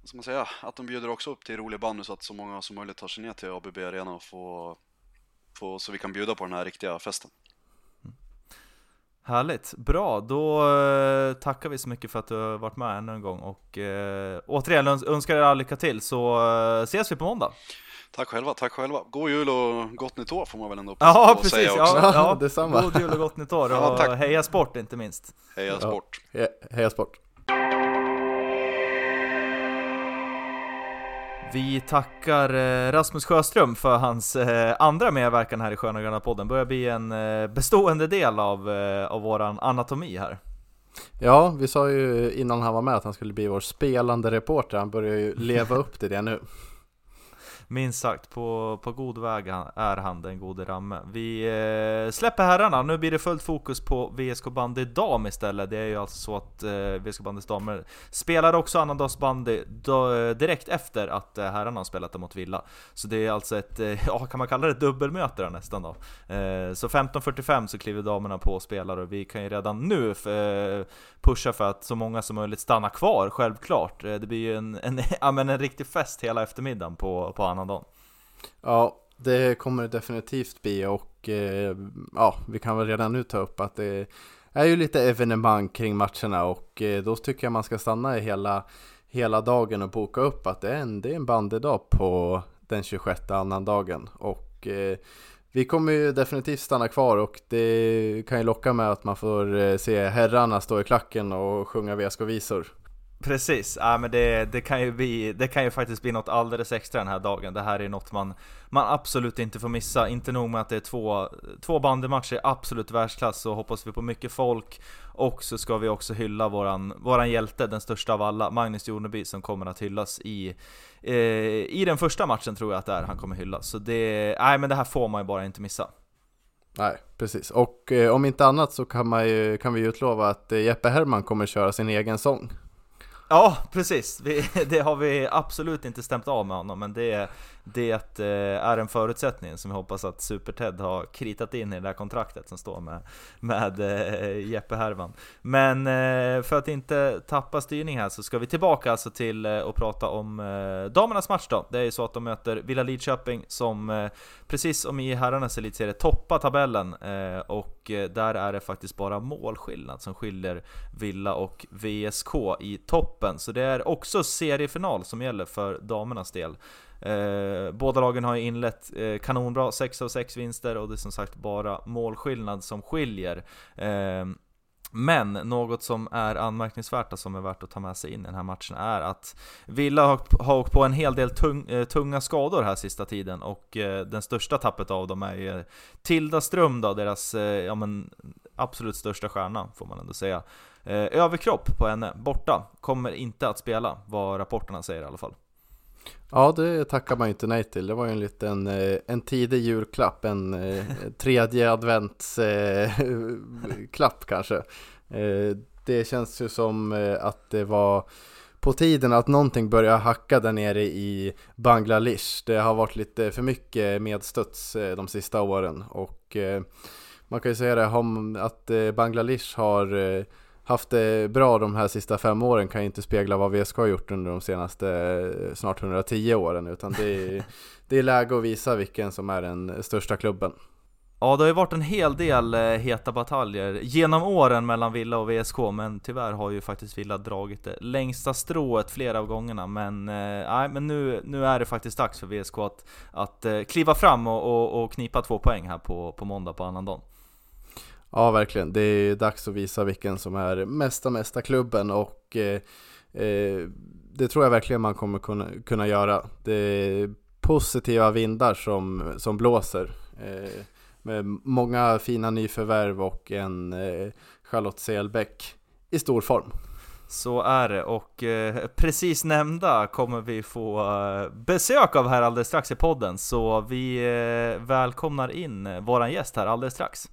vad ska man säga, att de bjuder också upp till rolig bandy så att så många som möjligt tar sig ner till ABB Arena och får, får, så vi kan bjuda på den här riktiga festen. Härligt, bra. Då eh, tackar vi så mycket för att du har varit med ännu en gång och eh, återigen öns- önskar er all lycka till så eh, ses vi på måndag. Tack själva, tack själva. God jul och gott nytt år får man väl ändå Ja precis, säga också. ja, ja. Ja, detsamma. God jul och gott nytt år Ja, och tack. heja sport inte minst. Heja sport! He- Heja sport! Vi tackar eh, Rasmus Sjöström för hans eh, andra medverkan här i Sköna Gröna podden. Börjar bli en eh, bestående del av, av våran anatomi här. Ja, vi sa ju innan han var med att han skulle bli vår spelande reporter. Han börjar ju leva upp till det nu minst sagt, på, på god väg är han den gode Ramme. Vi eh, släpper herrarna, nu blir det fullt fokus på VSK bandy dam istället. Det är ju alltså så att eh, VSK bandys damer spelar också annandagsbandy eh, direkt efter att eh, herrarna har spelat mot Villa. Så det är alltså ett, eh, ja kan man kalla det dubbelmöte nästan då. Eh, så 15.45 så kliver damerna på och spelar och vi kan ju redan nu eh, pusha för att så många som möjligt stannar kvar, självklart. Eh, det blir ju en, en, ja, men en riktig fest hela eftermiddagen på, på annandagen. Ja, det kommer det definitivt bli och eh, ja, vi kan väl redan nu ta upp att det är ju lite evenemang kring matcherna och eh, då tycker jag man ska stanna i hela, hela dagen och boka upp att det är en, det är en bandedag på den 26 annandagen och eh, vi kommer ju definitivt stanna kvar och det kan ju locka med att man får eh, se herrarna stå i klacken och sjunga VSK-visor. Precis, ja, men det, det, kan ju bli, det kan ju faktiskt bli något alldeles extra den här dagen. Det här är något man, man absolut inte får missa. Inte nog med att det är två, två bandymatcher, absolut världsklass, så hoppas vi på mycket folk. Och så ska vi också hylla våran, våran hjälte, den största av alla, Magnus Joneby, som kommer att hyllas i, eh, i den första matchen tror jag att det är han kommer hyllas. Så det, nej men det här får man ju bara inte missa. Nej, precis. Och eh, om inte annat så kan, man ju, kan vi ju utlova att eh, Jeppe Herman kommer köra sin egen sång. Ja, precis. Vi, det har vi absolut inte stämt av med honom, men det, det eh, är en förutsättning som vi hoppas att Super-Ted har kritat in i det där kontraktet som står med, med eh, Jeppe-härvan. Men eh, för att inte tappa styrning här så ska vi tillbaka alltså till att prata om damernas match då. Det är ju så att de möter Villa Lidköping som precis som i herrarnas elitserie toppar tabellen och Eh, där är det faktiskt bara målskillnad som skiljer Villa och VSK i toppen. Så det är också seriefinal som gäller för damernas del. Eh, båda lagen har ju inlett eh, kanonbra, 6 av 6 vinster och det är som sagt bara målskillnad som skiljer. Eh, men något som är anmärkningsvärt och som är värt att ta med sig in i den här matchen är att Villa har, har åkt på en hel del tung, eh, tunga skador här sista tiden och eh, den största tappet av dem är ju Tilda Ström då, deras eh, ja, men, absolut största stjärna får man ändå säga. Eh, överkropp på henne, borta, kommer inte att spela vad rapporterna säger i alla fall. Ja, det tackar man ju inte nej till. Det var ju en liten eh, en tidig julklapp, en eh, tredje adventsklapp eh, kanske. Det känns ju som att det var på tiden att någonting börjar hacka där nere i Bangladesh. Det har varit lite för mycket medstuds de sista åren och man kan ju säga det att Bangladesh har haft det bra de här sista fem åren kan ju inte spegla vad VSK har gjort under de senaste eh, snart 110 åren utan det är, det är läge att visa vilken som är den största klubben. Ja, det har ju varit en hel del eh, heta bataljer genom åren mellan Villa och VSK, men tyvärr har ju faktiskt Villa dragit det längsta strået flera av gångerna. Men, eh, men nu, nu är det faktiskt dags för VSK att, att eh, kliva fram och, och, och, knipa två poäng här på, på måndag på annandagen. Ja, verkligen. Det är dags att visa vilken som är mesta, mesta klubben och eh, eh, det tror jag verkligen man kommer kunna, kunna göra. Det är positiva vindar som, som blåser. Eh, med många fina nyförvärv och en eh, Charlotte Selbäck i stor form. Så är det, och eh, precis nämnda kommer vi få eh, besök av här alldeles strax i podden, så vi eh, välkomnar in våran gäst här alldeles strax.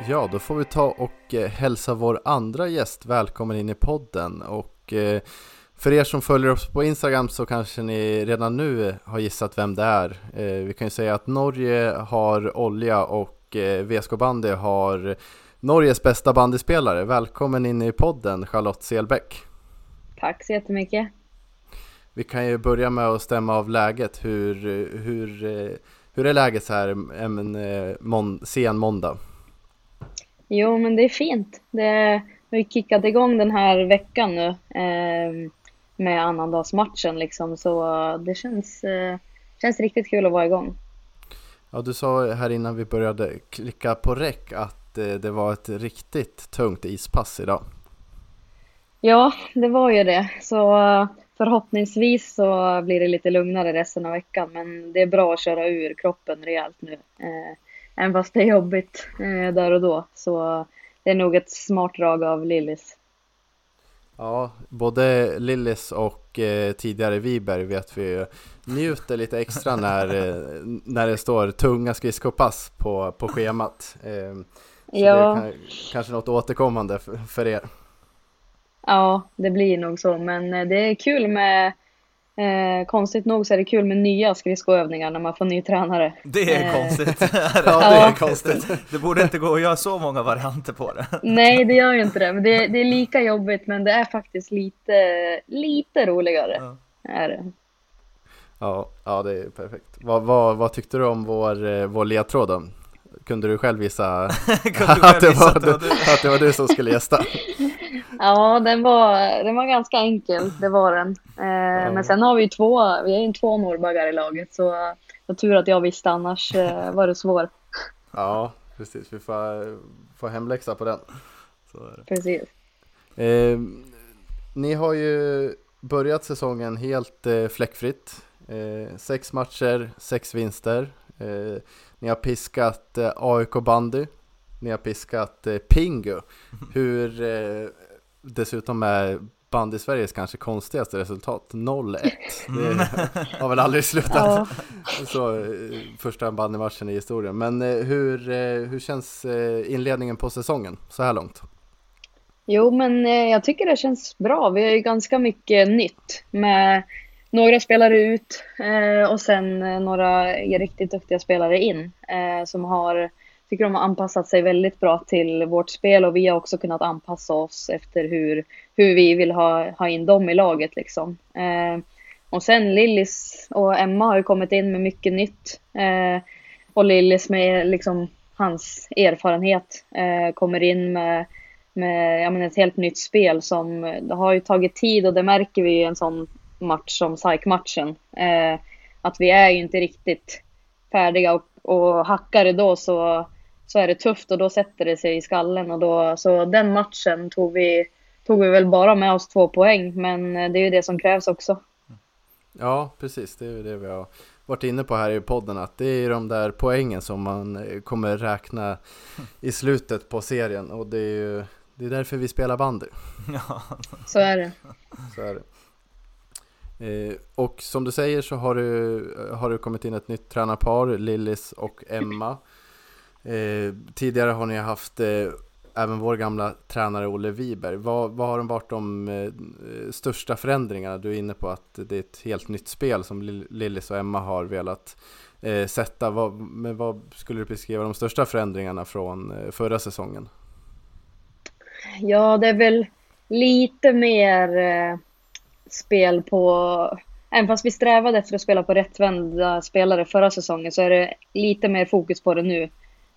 Ja, då får vi ta och eh, hälsa vår andra gäst välkommen in i podden. Och eh, för er som följer oss på Instagram så kanske ni redan nu har gissat vem det är. Eh, vi kan ju säga att Norge har olja och VSK Bandy har Norges bästa bandyspelare. Välkommen in i podden Charlotte Selbäck. Tack så jättemycket. Vi kan ju börja med att stämma av läget. Hur, hur, hur är läget så här en sen måndag? Jo, men det är fint. Det har ju kickat igång den här veckan nu eh, med annandagsmatchen liksom, så det känns, eh, känns riktigt kul att vara igång. Ja, du sa här innan vi började klicka på räck att eh, det var ett riktigt tungt ispass idag. Ja, det var ju det. Så förhoppningsvis så blir det lite lugnare resten av veckan, men det är bra att köra ur kroppen rejält nu. Eh, Även fast det är jobbigt eh, där och då. Så det är nog ett smart drag av Lillis. Ja, både Lillis och eh, tidigare Viberg vet vi njuter lite extra när, eh, när det står tunga skridskopass på, på schemat. Eh, Ja. det är kan, kanske något återkommande för, för er. Ja, det blir nog så, men eh, det är kul med eh, konstigt nog så är det kul med nya skridskoövningar när man får ny tränare. Det är Eh. konstigt. Ja, det är konstigt. Det borde inte gå att göra så många varianter på det. Nej, det gör ju inte det. Men det, det är lika jobbigt, men det är faktiskt lite, lite roligare. Ja. Är det. Ja, ja det är perfekt. Vad, vad, vad tyckte du om vår, eh, vår ledtråd då? Kunde du själv att, det var, du? att det var du som skulle gästa? Ja, den var, den var ganska enkel, det var den. Eh, Men sen har vi ju två, vi är ju två norrbaggar i laget, så var tur att jag visste, annars eh, var det svår. Ja, precis. Vi får, får hemläxa på den. Så är det. Precis. Eh, ni har ju börjat säsongen helt eh, fläckfritt. Eh, sex matcher, sex vinster. Eh, ni har piskat eh, AIK bandy. Ni har piskat eh, Pingu. Hur eh, dessutom är bandy Sveriges kanske konstigaste resultat, 0-1. Det har väl aldrig slutat så, eh, första bandymatchen i historien. Men eh, hur, eh, hur känns inledningen på säsongen så här långt? Jo, men jag tycker det känns bra. Vi har ju ganska mycket nytt med några spelare ut och sen några riktigt duktiga spelare in som har, tycker de har anpassat sig väldigt bra till vårt spel och vi har också kunnat anpassa oss efter hur, hur vi vill ha, ha in dem i laget liksom. Eh, och sen Lillis och Emma har ju kommit in med mycket nytt eh, och Lillis med liksom hans erfarenhet eh, kommer in med med ja, ett helt nytt spel som det har ju tagit tid och det märker vi i en sån match som SAIK-matchen. Eh, att vi är ju inte riktigt färdiga och, och hackar det då så, så är det tufft och då sätter det sig i skallen och då, så den matchen tog vi, tog vi väl bara med oss två poäng men det är ju det som krävs också. Ja, precis. Det är ju det vi har varit inne på här i podden. Att det är de där poängen som man eh, kommer räkna i slutet på serien. Och det är ju det är därför vi spelar bandy. Ja. Så är det. Så är det. Eh, och som du säger så har du, har du kommit in ett nytt tränarpar, Lillis och Emma. Eh, tidigare har ni haft eh, även vår gamla tränare Olle Wiberg. Vad, vad har de varit de eh, största förändringarna? Du är inne på att det är ett helt nytt spel som Lillis och Emma har velat eh, sätta. Vad, men vad skulle du beskriva de största förändringarna från eh, förra säsongen? Ja, det är väl lite mer eh, spel på... Även fast vi strävade efter att spela på rättvända spelare förra säsongen så är det lite mer fokus på det nu.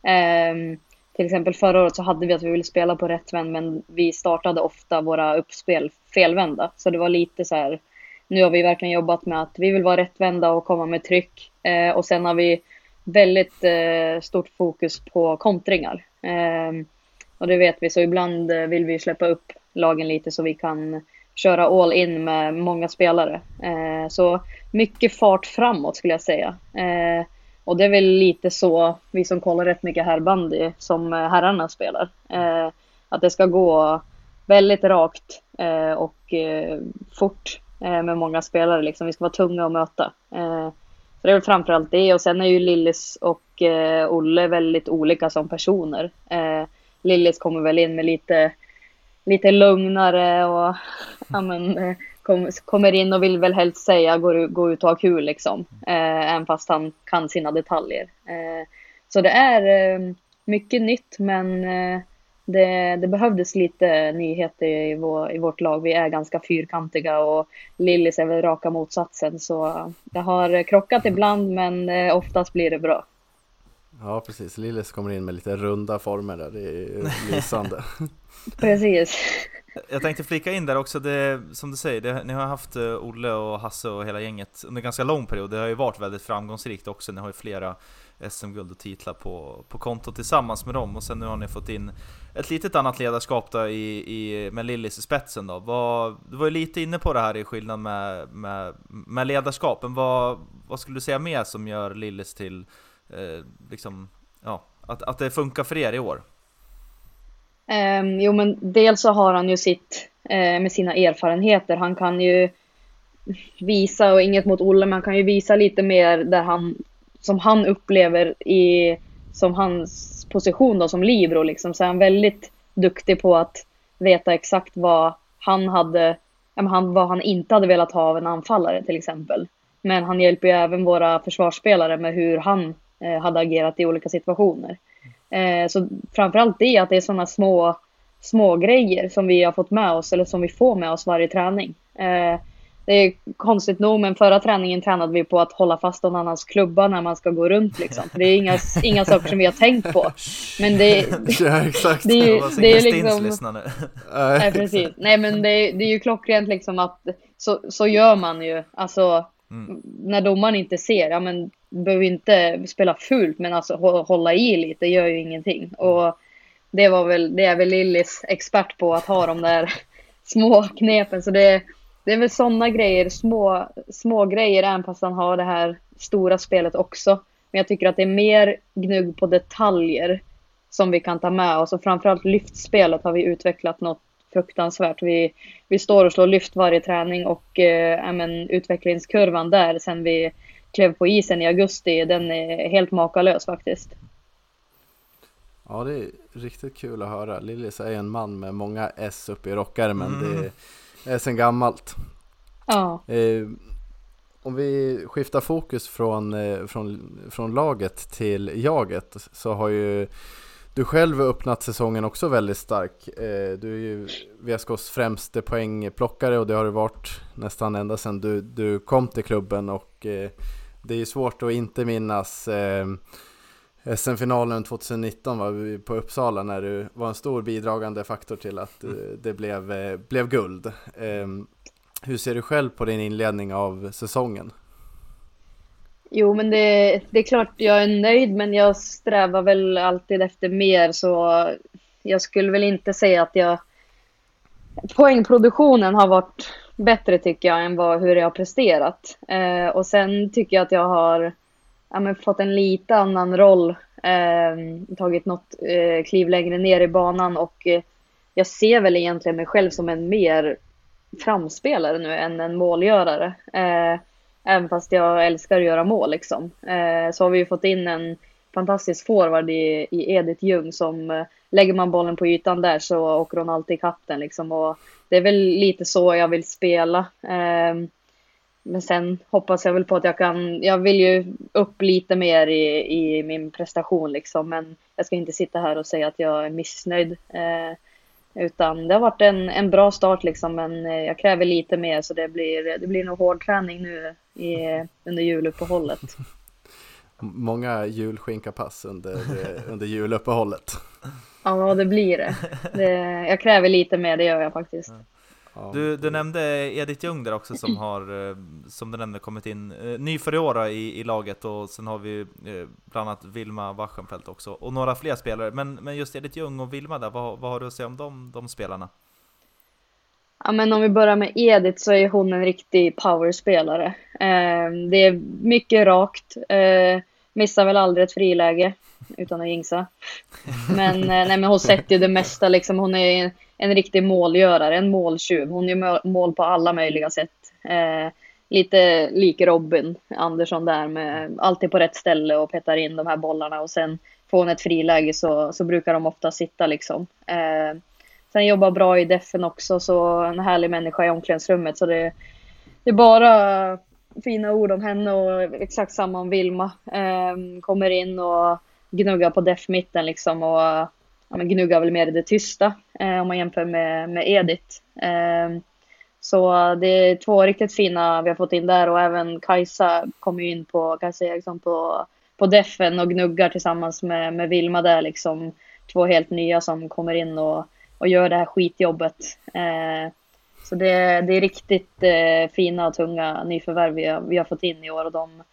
Ehm, till exempel förra året så hade vi att vi ville spela på rättvänd men vi startade ofta våra uppspel felvända. Så det var lite så här... Nu har vi verkligen jobbat med att vi vill vara rättvända och komma med tryck. Eh, och sen har vi väldigt eh, stort fokus på kontringar. Eh, och det vet vi, så ibland eh, vill vi släppa upp lagen lite så vi kan köra all in med många spelare. Eh, så mycket fart framåt skulle jag säga. Ehm, och det är väl lite så, vi som kollar rätt mycket herrbandy, som eh, herrarna spelar. Eh, att det ska gå väldigt rakt eh, och eh, fort eh, med många spelare. Liksom. Vi ska vara tunga att möta. Eh, så det är väl framförallt det. Och sen är ju Lillis och eh, Olle väldigt olika som personer. Eh, Lillis kommer väl in med lite, lite lugnare och ja, men, eh, kom, kommer in och vill väl helst säga gå, gå ut och ha kul liksom. Eh, även fast han kan sina detaljer. Eh, så det är eh, mycket nytt men eh, det, det behövdes lite nyheter i, vår, i vårt lag. Vi är ganska fyrkantiga och Lillis är väl raka motsatsen. Så det har krockat ibland men eh, oftast blir det bra. Ja, precis. Lillis kommer in med lite runda former där. Det är lysande. Precis. Jag tänkte flika in där också, det, som du säger, det, ni har haft eh, Olle och Hasse och hela gänget under en ganska lång period. Det har ju varit väldigt framgångsrikt också. Ni har ju flera SM-guld och titlar på, på konto tillsammans med dem. Och sen nu har ni fått in ett litet annat ledarskap då i, i, med Lillis i spetsen då. Vad, du var ju lite inne på det här i skillnad med, med, med ledarskapen. Vad, vad skulle du säga mer som gör Lillis till, eh, liksom, ja, att, att det funkar för er i år? Um, jo, men dels så har han ju sitt eh, med sina erfarenheter. Han kan ju visa, och inget mot Olle, men han kan ju visa lite mer där han, som han upplever i, som hans position då som libero liksom. Så är han väldigt duktig på att veta exakt vad han hade, han, vad han inte hade velat ha av en anfallare till exempel. Men han hjälper ju även våra försvarsspelare med hur han eh, hade agerat i olika situationer. Eh, så framförallt det att det är sådana små, små grejer som vi har fått med oss eller som vi får med oss varje träning. Eh, det är konstigt nog, men förra träningen tränade vi på att hålla fast någon annans klubba när man ska gå runt liksom. det är inga, inga saker som vi har tänkt på. Men det, ja, exakt. det, är, Jag det är liksom... liksom... nu. Nej, precis. Nej, men det, är- det är ju klockrent liksom att så, så gör man ju. Alltså, Mm. när domaren inte ser, ja men behöver inte spela fult, men alltså hålla i lite gör ju ingenting. Och det var väl, det är väl Lillis expert på att ha de där små knepen. Så det, det är väl sådana grejer, små, små grejer, även fast han har det här stora spelet också. Men jag tycker att det är mer gnugg på detaljer som vi kan ta med oss och framförallt lyftspelet har vi utvecklat något fruktansvärt. Vi, vi står och slår lyft varje träning och eh, men, utvecklingskurvan där sen vi klev på isen i augusti, den är helt makalös faktiskt. Ja, det är riktigt kul att höra. Lillis är en man med många S uppe i rockärmen. Mm. Det är sen gammalt. Ja, Eh, om vi skiftar fokus från, eh, från, från laget till jaget så har ju du själv öppnat säsongen också väldigt stark. Eh, du är ju VSKs främste poängplockare och det har du varit nästan ända sedan du, du kom till klubben och eh, det är ju svårt att inte minnas eh, SM-finalen 2019 var vi på Uppsala när du var en stor bidragande faktor till att eh, det blev, blev guld. Eh, hur ser du själv på din inledning av säsongen? Jo men det, det är klart jag är nöjd men jag strävar väl alltid efter mer så jag skulle väl inte säga att jag poängproduktionen har varit bättre tycker jag än vad, hur jag har presterat. Eh, och sen tycker jag att jag har ja, men fått en lite annan roll. Eh, tagit något eh, kliv längre ner i banan och eh, jag ser väl egentligen mig själv som en mer framspelare nu än en målgörare. Eh, Även fast jag älskar att göra mål liksom. Eh, så har vi ju fått in en fantastisk forward i, i Edith Ljung som eh, lägger man bollen på ytan där så åker hon alltid ikapp den liksom. Och det är väl lite så jag vill spela. Eh, men sen hoppas jag väl på att jag kan, jag vill ju upp lite mer i, i min prestation liksom. Men jag ska inte sitta här och säga att jag är missnöjd. Eh, Eh, utan det har varit en, en bra start liksom, men eh, jag kräver lite mer så det blir, det blir nog hård träning nu i, under juluppehållet. Många julskinkapass under, eh, under juluppehållet. Ja, det blir det. det. Jag kräver lite mer, det gör jag faktiskt. Du, du nämnde Edith Ljung där också som har, eh, som du nämnde, kommit in eh, ny för i år i, i laget och sen har vi eh, bland annat Vilma Waschenfeldt också och några fler spelare. Men, men just Edith Ljung och Vilma där, vad, vad har du att säga om de, de spelarna? Ja, men om vi börjar med Edith så är hon en riktig powerspelare. Eh, det är mycket rakt. Eh, missar väl aldrig ett friläge utan att jinxa. Men, eh, nej, men hon sätter ju det mesta liksom. Hon är en, riktig målgörare, en måltjuv. Hon gör mål- på alla möjliga sätt. Eh, lite lik Robin Andersson där med alltid på rätt ställe och petar in de här bollarna och sen får hon ett friläge så, så brukar de ofta sitta liksom. Eh, Sen jobbar bra i defen också, så en härlig människa i omklädningsrummet. Så det, det är bara fina ord om henne och exakt samma om Vilma. Eh, kommer in och gnuggar på def-mitten liksom och ja, men gnuggar väl mer i det tysta eh, om man jämför med, med Edith. Eh, så det är två riktigt fina vi har fått in där och även Kajsa kommer ju in på, Kajsa Eriksson på, på defen och gnuggar tillsammans med, med Vilma där liksom. Två helt nya som kommer in och och gör det här skitjobbet. Eh, så det, det är riktigt eh, fina och tunga nyförvärv vi har, vi har fått in i år och de,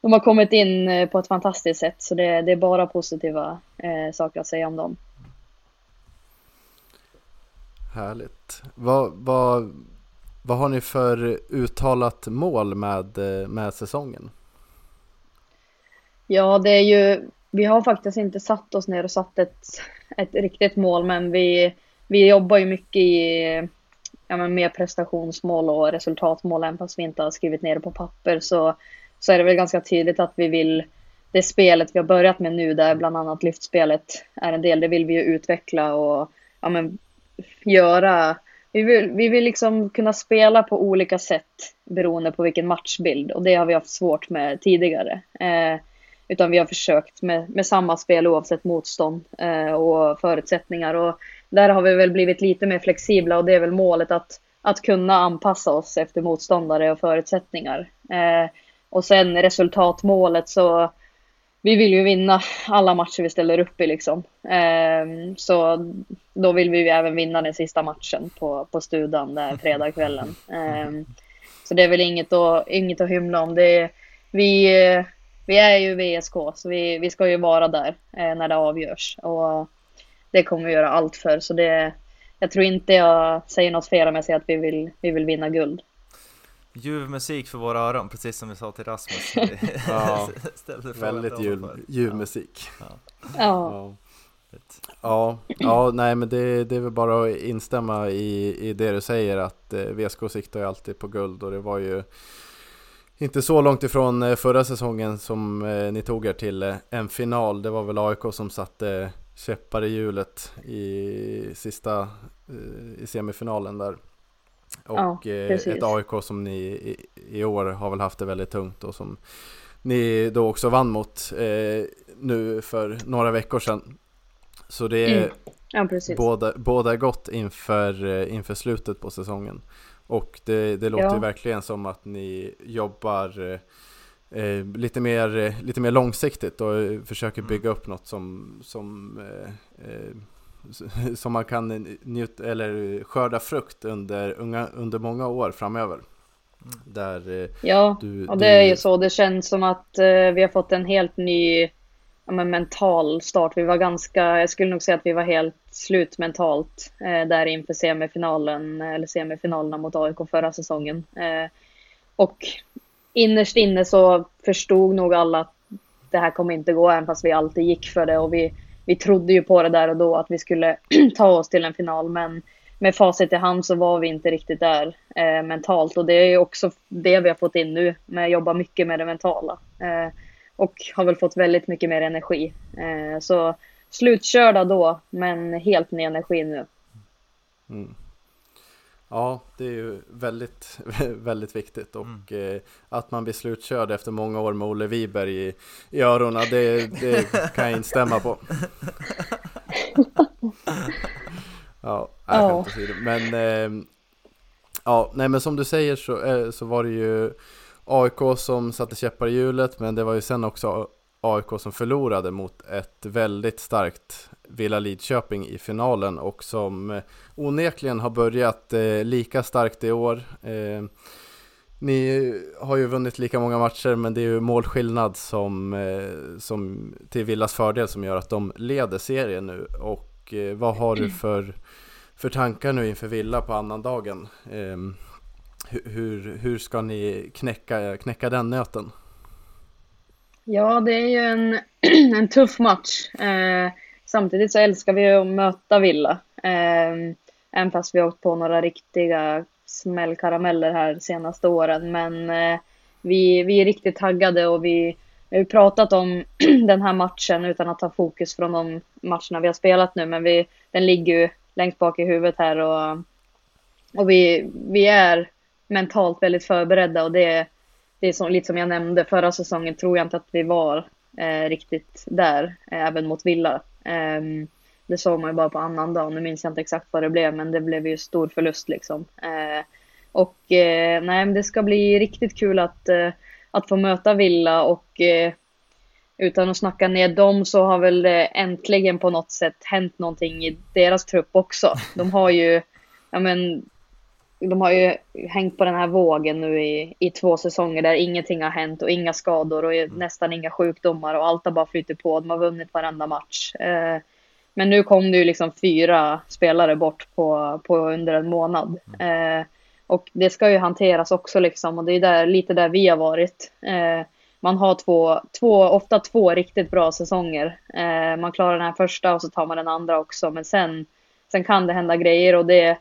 de har kommit in eh, på ett fantastiskt sätt så det, det är bara positiva eh, saker att säga om dem. Härligt. Vad, vad, vad har ni för uttalat mål med, med säsongen? Ja, det är ju, vi har faktiskt inte satt oss ner och satt ett, ett riktigt mål men vi, vi jobbar ju mycket i, ja, men mer prestationsmål och resultatmål, även fast vi inte har skrivit ner det på papper, så, så är det väl ganska tydligt att vi vill det spelet vi har börjat med nu, där bland annat lyftspelet är en del, det vill vi ju utveckla och ja, men, göra. Vi vill, vi vill liksom kunna spela på olika sätt beroende på vilken matchbild och det har vi haft svårt med tidigare. Eh, utan vi har försökt med, med samma spel oavsett motstånd eh, och förutsättningar. Och där har vi väl blivit lite mer flexibla och det är väl målet att, att kunna anpassa oss efter motståndare och förutsättningar. Eh, och sen resultatmålet så vi vill ju vinna alla matcher vi ställer upp i liksom. Eh, så då vill vi ju även vinna den sista matchen på, på Studan där fredagskvällen. Eh, så det är väl inget att, inget att hymla om. Det vi, vi är ju VSK så vi, vi ska ju vara där eh, när det avgörs. Och det kommer vi göra allt för. Så det, jag tror inte jag säger något fel om jag säger att vi vill, vi vill vinna guld. Ljuv musik för våra öron, precis som vi sa till Rasmus. Ja, Väldigt ljuv musik. Ja. Ja. Ja, ja, nej men det, det är väl bara att instämma i, i det du säger att eh, VSK siktar ju alltid på guld och det var ju inte så långt ifrån eh, förra säsongen som eh, ni tog er till eh, en final. Det var väl AIK som satte käppar i hjulet i sista eh, i semifinalen där. Och Ja, eh, ett AIK som ni i, i år har väl haft det väldigt tungt och som ni då också vann mot eh, nu för några veckor sedan. Så det är Mm, Ja, båda, båda gott inför, eh, inför slutet på säsongen. Och det, det låter Ja. ju verkligen som att ni jobbar eh, eh, lite, mer, lite mer långsiktigt och försöker bygga upp något som, som, eh, som man kan njuta, eller skörda frukt under, unga, under många år framöver. Där eh, Ja, du, och det är ju du- så. Det känns som att eh, vi har fått en helt ny ja, men mental start. Vi var ganska, jag skulle nog säga att vi var helt slut mentalt eh, där inför semifinalen, eller semifinalerna mot AIK förra säsongen. Eh, och innerst inne så förstod nog alla att det här kommer inte gå, även fast vi alltid gick för det och vi, vi trodde ju på det där och då att vi skulle ta oss till en final, men med facit i hand så var vi inte riktigt där eh, mentalt och det är ju också det vi har fått in nu med att jobba mycket med det mentala. Eh, och har väl fått väldigt mycket mer energi. Eh, så slutkörda då, men helt ny energi nu. Mm. Ja, det är ju väldigt, väldigt viktigt och eh, att man blir slutkörd efter många år med Olle Wiberg i, i öronen, det, det kan jag instämma på. Ja, nej, Ja. skämt åsido. Men eh, ja, nej men som du säger så, eh, så var det ju AIK som satte käppar i hjulet, men det var ju sen också AIK som förlorade mot ett väldigt starkt Villa Lidköping i finalen och som eh, onekligen har börjat eh, lika starkt i år. Eh, ni har ju vunnit lika många matcher men det är ju målskillnad som, som till Villas fördel som gör att de leder serien nu. Och vad har du för, för tankar nu inför Villa på annandagen? Hur, hur ska ni knäcka, knäcka den nöten? Ja, det är ju en, en tuff match. Eh, samtidigt så älskar vi att möta Villa. Eh, även fast vi har åkt på några riktiga smällkarameller här senaste åren. Men eh, vi, vi är riktigt taggade och vi har ju pratat om den här matchen utan att ta fokus från de matcherna vi har spelat nu. Men vi, den ligger ju längst bak i huvudet här och, och vi, vi är mentalt väldigt förberedda och det, det är så, lite som jag nämnde, förra säsongen tror jag inte att vi var eh, riktigt där, eh, även mot Villa. Um, det såg man ju bara på annan dag, nu minns jag inte exakt vad det blev, men det blev ju stor förlust liksom. Uh, och uh, nej, men det ska bli riktigt kul att, uh, att få möta Villa och eh, utan att snacka ner dem så har väl det äntligen på något sätt hänt någonting i deras trupp också. De har ju, ja men, de har ju hängt på den här vågen nu i, i två säsonger där ingenting har hänt och inga skador och nästan inga sjukdomar och allt har bara flyttit på. De har vunnit varenda match. Eh, men nu kom det ju liksom fyra spelare bort på, på under en månad. Eh, och det ska ju hanteras också liksom och det är där, lite där vi har varit. Eh, man har två, två, ofta två riktigt bra säsonger. Eh, man klarar den här första och så tar man den andra också men sen, sen kan det hända grejer och det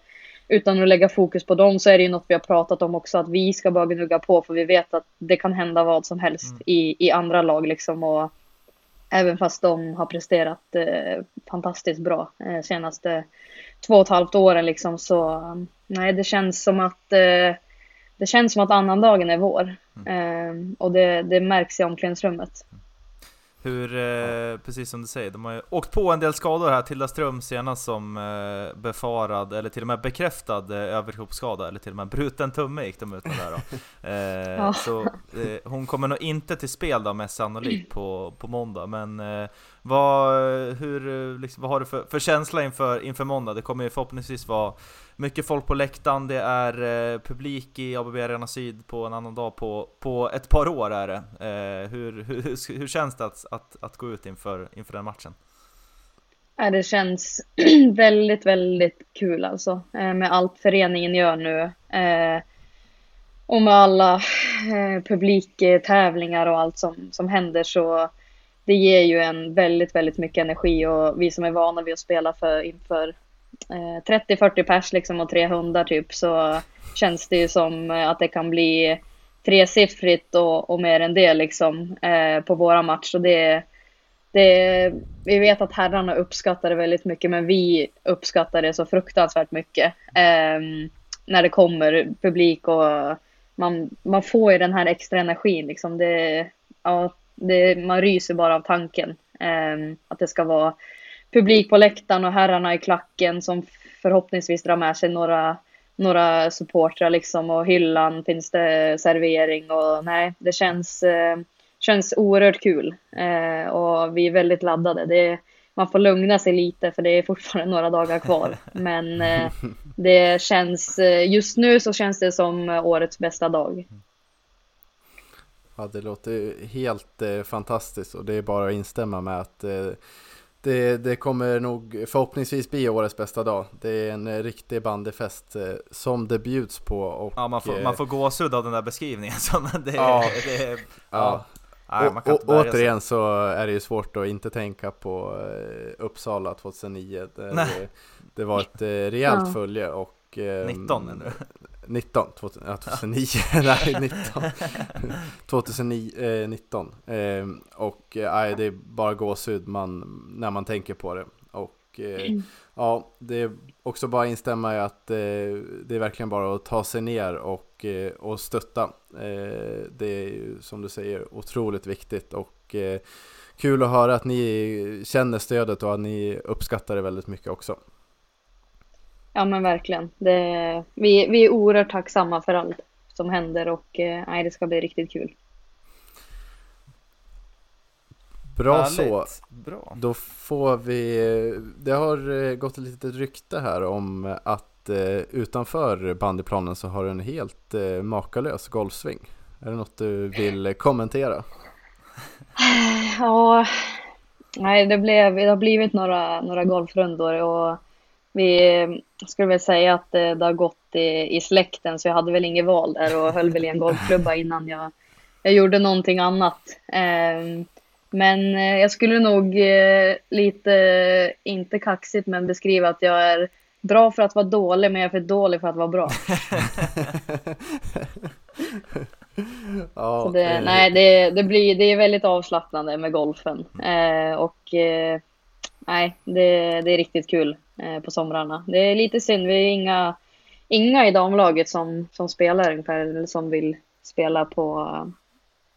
utan att lägga fokus på dem så är det ju något vi har pratat om också att vi ska bara gnugga på för vi vet att det kan hända vad som helst i, i andra lag liksom och även fast de har presterat eh, fantastiskt bra eh, senaste två och ett halvt åren liksom så nej det känns som att eh, det känns som att annandagen är vår. Eh, och det, det märks i omklädningsrummet. Hur, eh, precis som du säger, de har ju åkt på en del skador här. Tilda Ström senast som eh, befarad, eller till och med bekräftad eh, överkroppsskada, eller till och med bruten tumme gick de ut med där då. Eh, Ja. Så eh, hon kommer nog inte till spel då mest sannolikt på, på måndag, men eh, vad, hur, liksom, vad har du för, för känsla inför, inför måndag? Det kommer ju förhoppningsvis vara mycket folk på läktaren, det är eh, publik i ABB Arena Syd på en annan dag på, på ett par år är det. Eh, hur, hur, hur, känns det att, att, att gå ut inför, inför den matchen? Ja, det känns väldigt, väldigt kul alltså eh, med allt föreningen gör nu. Eh, och med alla eh, publiktävlingar och allt som, som händer så det ger ju en väldigt, väldigt mycket energi och vi som är vana vid att spela för inför eh, 30-40 pers liksom och tre hundar typ så känns det ju som eh, att det kan bli tresiffrigt och, och mer än det liksom eh, på våra match och det det, vi vet att herrarna uppskattar det väldigt mycket men vi uppskattar det så fruktansvärt mycket. eh, när det kommer publik och man, man får ju den här extra energin. Liksom. Det, ja, det, man ryser bara av tanken. eh, att det ska vara publik på läktaren och herrarna i klacken som förhoppningsvis drar med sig några, några supportrar liksom och hyllan finns det servering och nej, det känns eh, känns oerhört kul eh, och vi är väldigt laddade. Det är, man får lugna sig lite för det är fortfarande några dagar kvar. Men eh, det känns, eh, just nu så känns det som årets bästa dag. Ja, det låter helt eh, fantastiskt och det är bara att instämma med att eh, det, det kommer nog förhoppningsvis bli årets bästa dag. Det är en eh, riktig bandyfest eh, som det bjuds på. Och, Ja, man får, eh, man får gåshud av den där beskrivningen. Så det, Ja. det, ja. Ja. Nej, man och, kan och, inte bärga sig. återigen så är det ju svårt att inte tänka på eh, Uppsala 2009. Där Nej. det, det var ett eh, rejält Ja. följe och... ehm, 19 nu. 19, 2000, ja, 2009, nej 19 2009, eh, 19 eh, Och eh, det är bara gåshud man, när man tänker på det. Och eh, ja, det är också bara instämma i att eh, det är verkligen bara att ta sig ner och, eh, och stötta. Eh, Det är ju som du säger otroligt viktigt. Och eh, kul att höra att ni känner stödet och att ni uppskattar det väldigt mycket också Ja men verkligen. Det, vi, vi är oerhört tacksamma för allt som händer och eh, nej, det ska bli riktigt kul. Bra så Härligt. Bra. Då får vi, det har eh, gått ett litet rykte här om att eh, utanför bandyplanen så har du en helt eh, makalös golfsving. Är det något du vill eh, kommentera? Ja, nej, det, blev, det har blivit några, några golfrundor och vi skulle väl säga att det, det har gått i, i släkten så jag hade väl inget val där och höll väl i en golfklubba innan jag, jag gjorde någonting annat. Ehm, men eh, jag skulle nog eh, lite, inte kaxigt, men beskriva att jag är bra för att vara dålig, men jag är för dålig för att vara bra. Ja, det, eh, nej, det, det, blir, det är väldigt avslappnande med golfen. Eh, och eh, nej, det, det är riktigt kul eh, på somrarna. Det är lite synd, vi är inga, inga i damlaget som, som spelar ungefär, eller som vill spela på,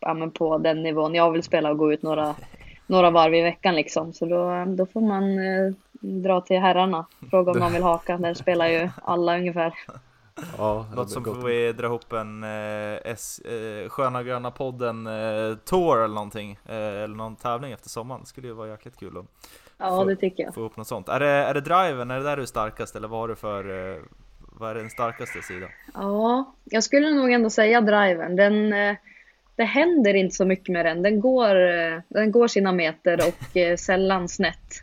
ja, men på den nivån. Jag vill spela och gå ut några, några varv i veckan liksom. Så då, då får man eh, dra till herrarna. Fråga om man vill haka. Där spelar ju alla ungefär. ja, Något som gott. får vi dra ihop en eh, S, eh, Sköna Gröna podden eh, tour eller någonting. Eh, eller någon tävling efter sommaren. Det skulle ju vara jäkligt kul att Ja, det tycker jag. få ihop något sånt. Är det, är det driven? Är det där du är starkast? Eller vad har du för... Eh, vad är den starkaste sidan? Ja, jag skulle nog ändå säga driven. Den, eh, det händer inte så mycket med den. Den går, eh, den går sina meter och sällan snett.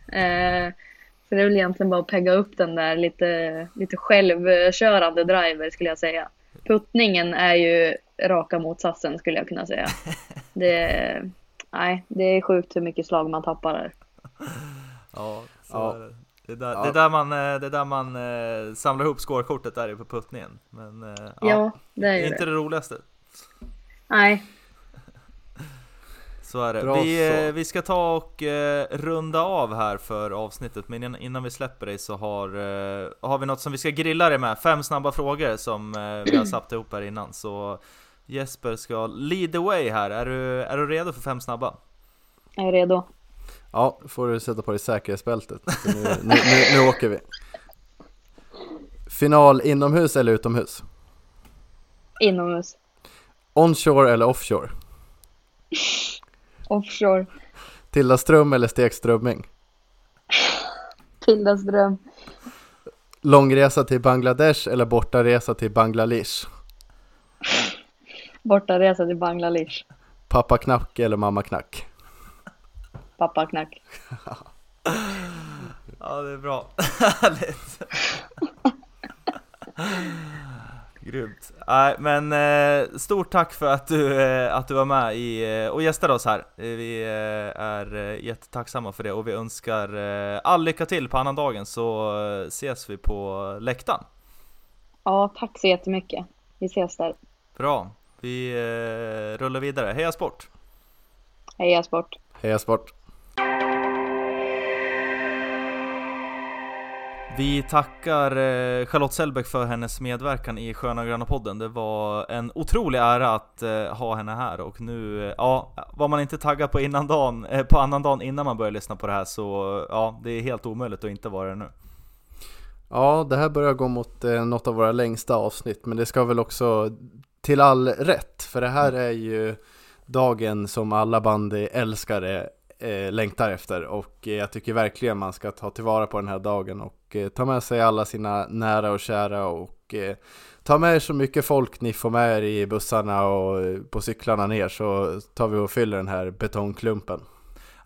Så det är väl egentligen bara att pegga upp den där lite, lite självkörande driver skulle jag säga. Puttningen är ju raka motsatsen skulle jag kunna säga. Det, nej, det är sjukt hur mycket slag man tappar där. Ja, så Ja. är det. Det är där, Ja. det är där man, eh, det är där man eh, samlar ihop scorekortet där på puttningen. Men eh, ja, Ja, det är inte det. det roligaste. Nej, Så är det. Bra Vi, så. eh, vi ska ta och runda av här för avsnittet, men innan, innan vi släpper dig så har, har vi något som vi ska grilla dig med. Fem snabba frågor som vi har satt ihop här innan. Så Jesper ska lead the way här. Är du, är du redo för fem snabba? jag är redo. Ja, får du sätta på dig säkerhetsbältet. Nu, nu, nu, nu åker vi. Final inomhus eller utomhus? Inomhus. Onshore eller offshore? Offshore. Tilda Ström eller Stek Strömming? Tildas dröm. Långresa till Bangladesh eller bortaresa till Bangladesh? Bortaresa till Bangladesh. Pappa Knack eller mamma Knack? Pappa knack. Ja, det är bra. Härligt. Grymt. Nej, men eh, stort tack för att du, eh, att du var med i, eh, och gästade oss här. Vi är jättetacksamma för det och vi önskar all lycka till på annandagen så ses vi på läktaren. Ja, tack så jättemycket. Vi ses där. Bra. Vi eh, rullar vidare. Heja sport! Heja sport. Heja sport! Vi tackar eh, Charlotte Sellbeck för hennes medverkan i Sköna Gröna podden. Det var en otrolig ära att eh, ha henne här och nu, eh, ja, var man inte taggad på, innan dagen, på annan dagen innan man började lyssna på det här så ja, det är helt omöjligt att inte vara det nu. Ja, det här börjar gå mot eh, något av våra längsta avsnitt, men det ska väl också till all rätt, för det här är ju dagen som alla bandyälskare eh, längtar efter och jag tycker verkligen man ska ta tillvara på den här dagen och Eh, ta med sig alla sina nära och kära och eh, ta med er så mycket folk ni får med er i bussarna och eh, på cyklarna ner så tar vi och fyller den här betongklumpen.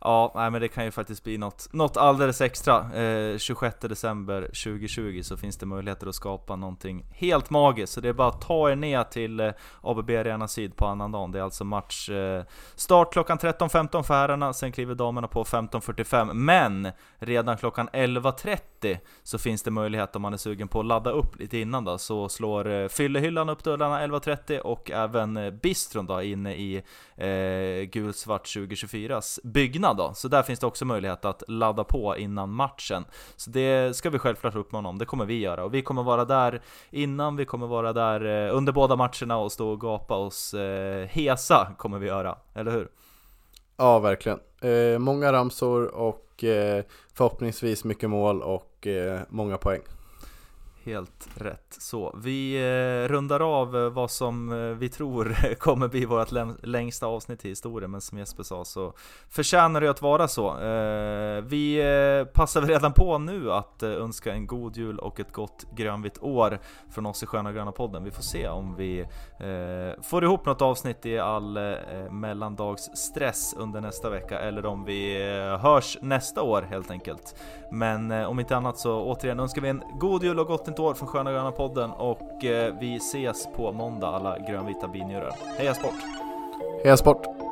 Ja, nej, men det kan ju faktiskt bli något, något alldeles extra. Eh, 26 december 2020 så finns det möjligheter att skapa någonting helt magiskt. Så det är bara att ta er ner till eh, ABB Arena Syd på annandagen. Det är alltså match eh, start klockan 13.15 för herrarna, sen kliver damerna på 15.45. Men redan klockan 11.30 så finns det möjlighet om man är sugen på att ladda upp lite innan då. Så slår eh, fyllehyllan upp dörrarna 11.30 och även eh, bistron då inne i eh, gulsvart 2024s byggnad då. Så där finns det också möjlighet att ladda på innan matchen. Så det ska vi självklart uppmana om, det kommer vi göra. Och vi kommer vara där innan, vi kommer vara där eh, under båda matcherna och stå och gapa oss eh, hesa kommer vi göra, eller hur? Ja, verkligen. Eh, många ramsor och eh, förhoppningsvis mycket mål och eh, många poäng. Helt rätt så. Vi eh, rundar av eh, vad som eh, vi tror kommer bli vårt längsta avsnitt i historien, men som Jesper sa så förtjänar det att vara så. Vi passar väl redan på nu att önska en god jul och ett gott grönvitt år från oss i Sköna Gröna podden. Vi får se om vi får ihop något avsnitt i all mellandagsstress under nästa vecka eller om vi hörs nästa år helt enkelt. Men om inte annat så återigen önskar vi en god jul och gott nytt år från Sköna Gröna podden och eh, vi ses på måndag alla grönvita binjurar. Heja sport! Heja sport!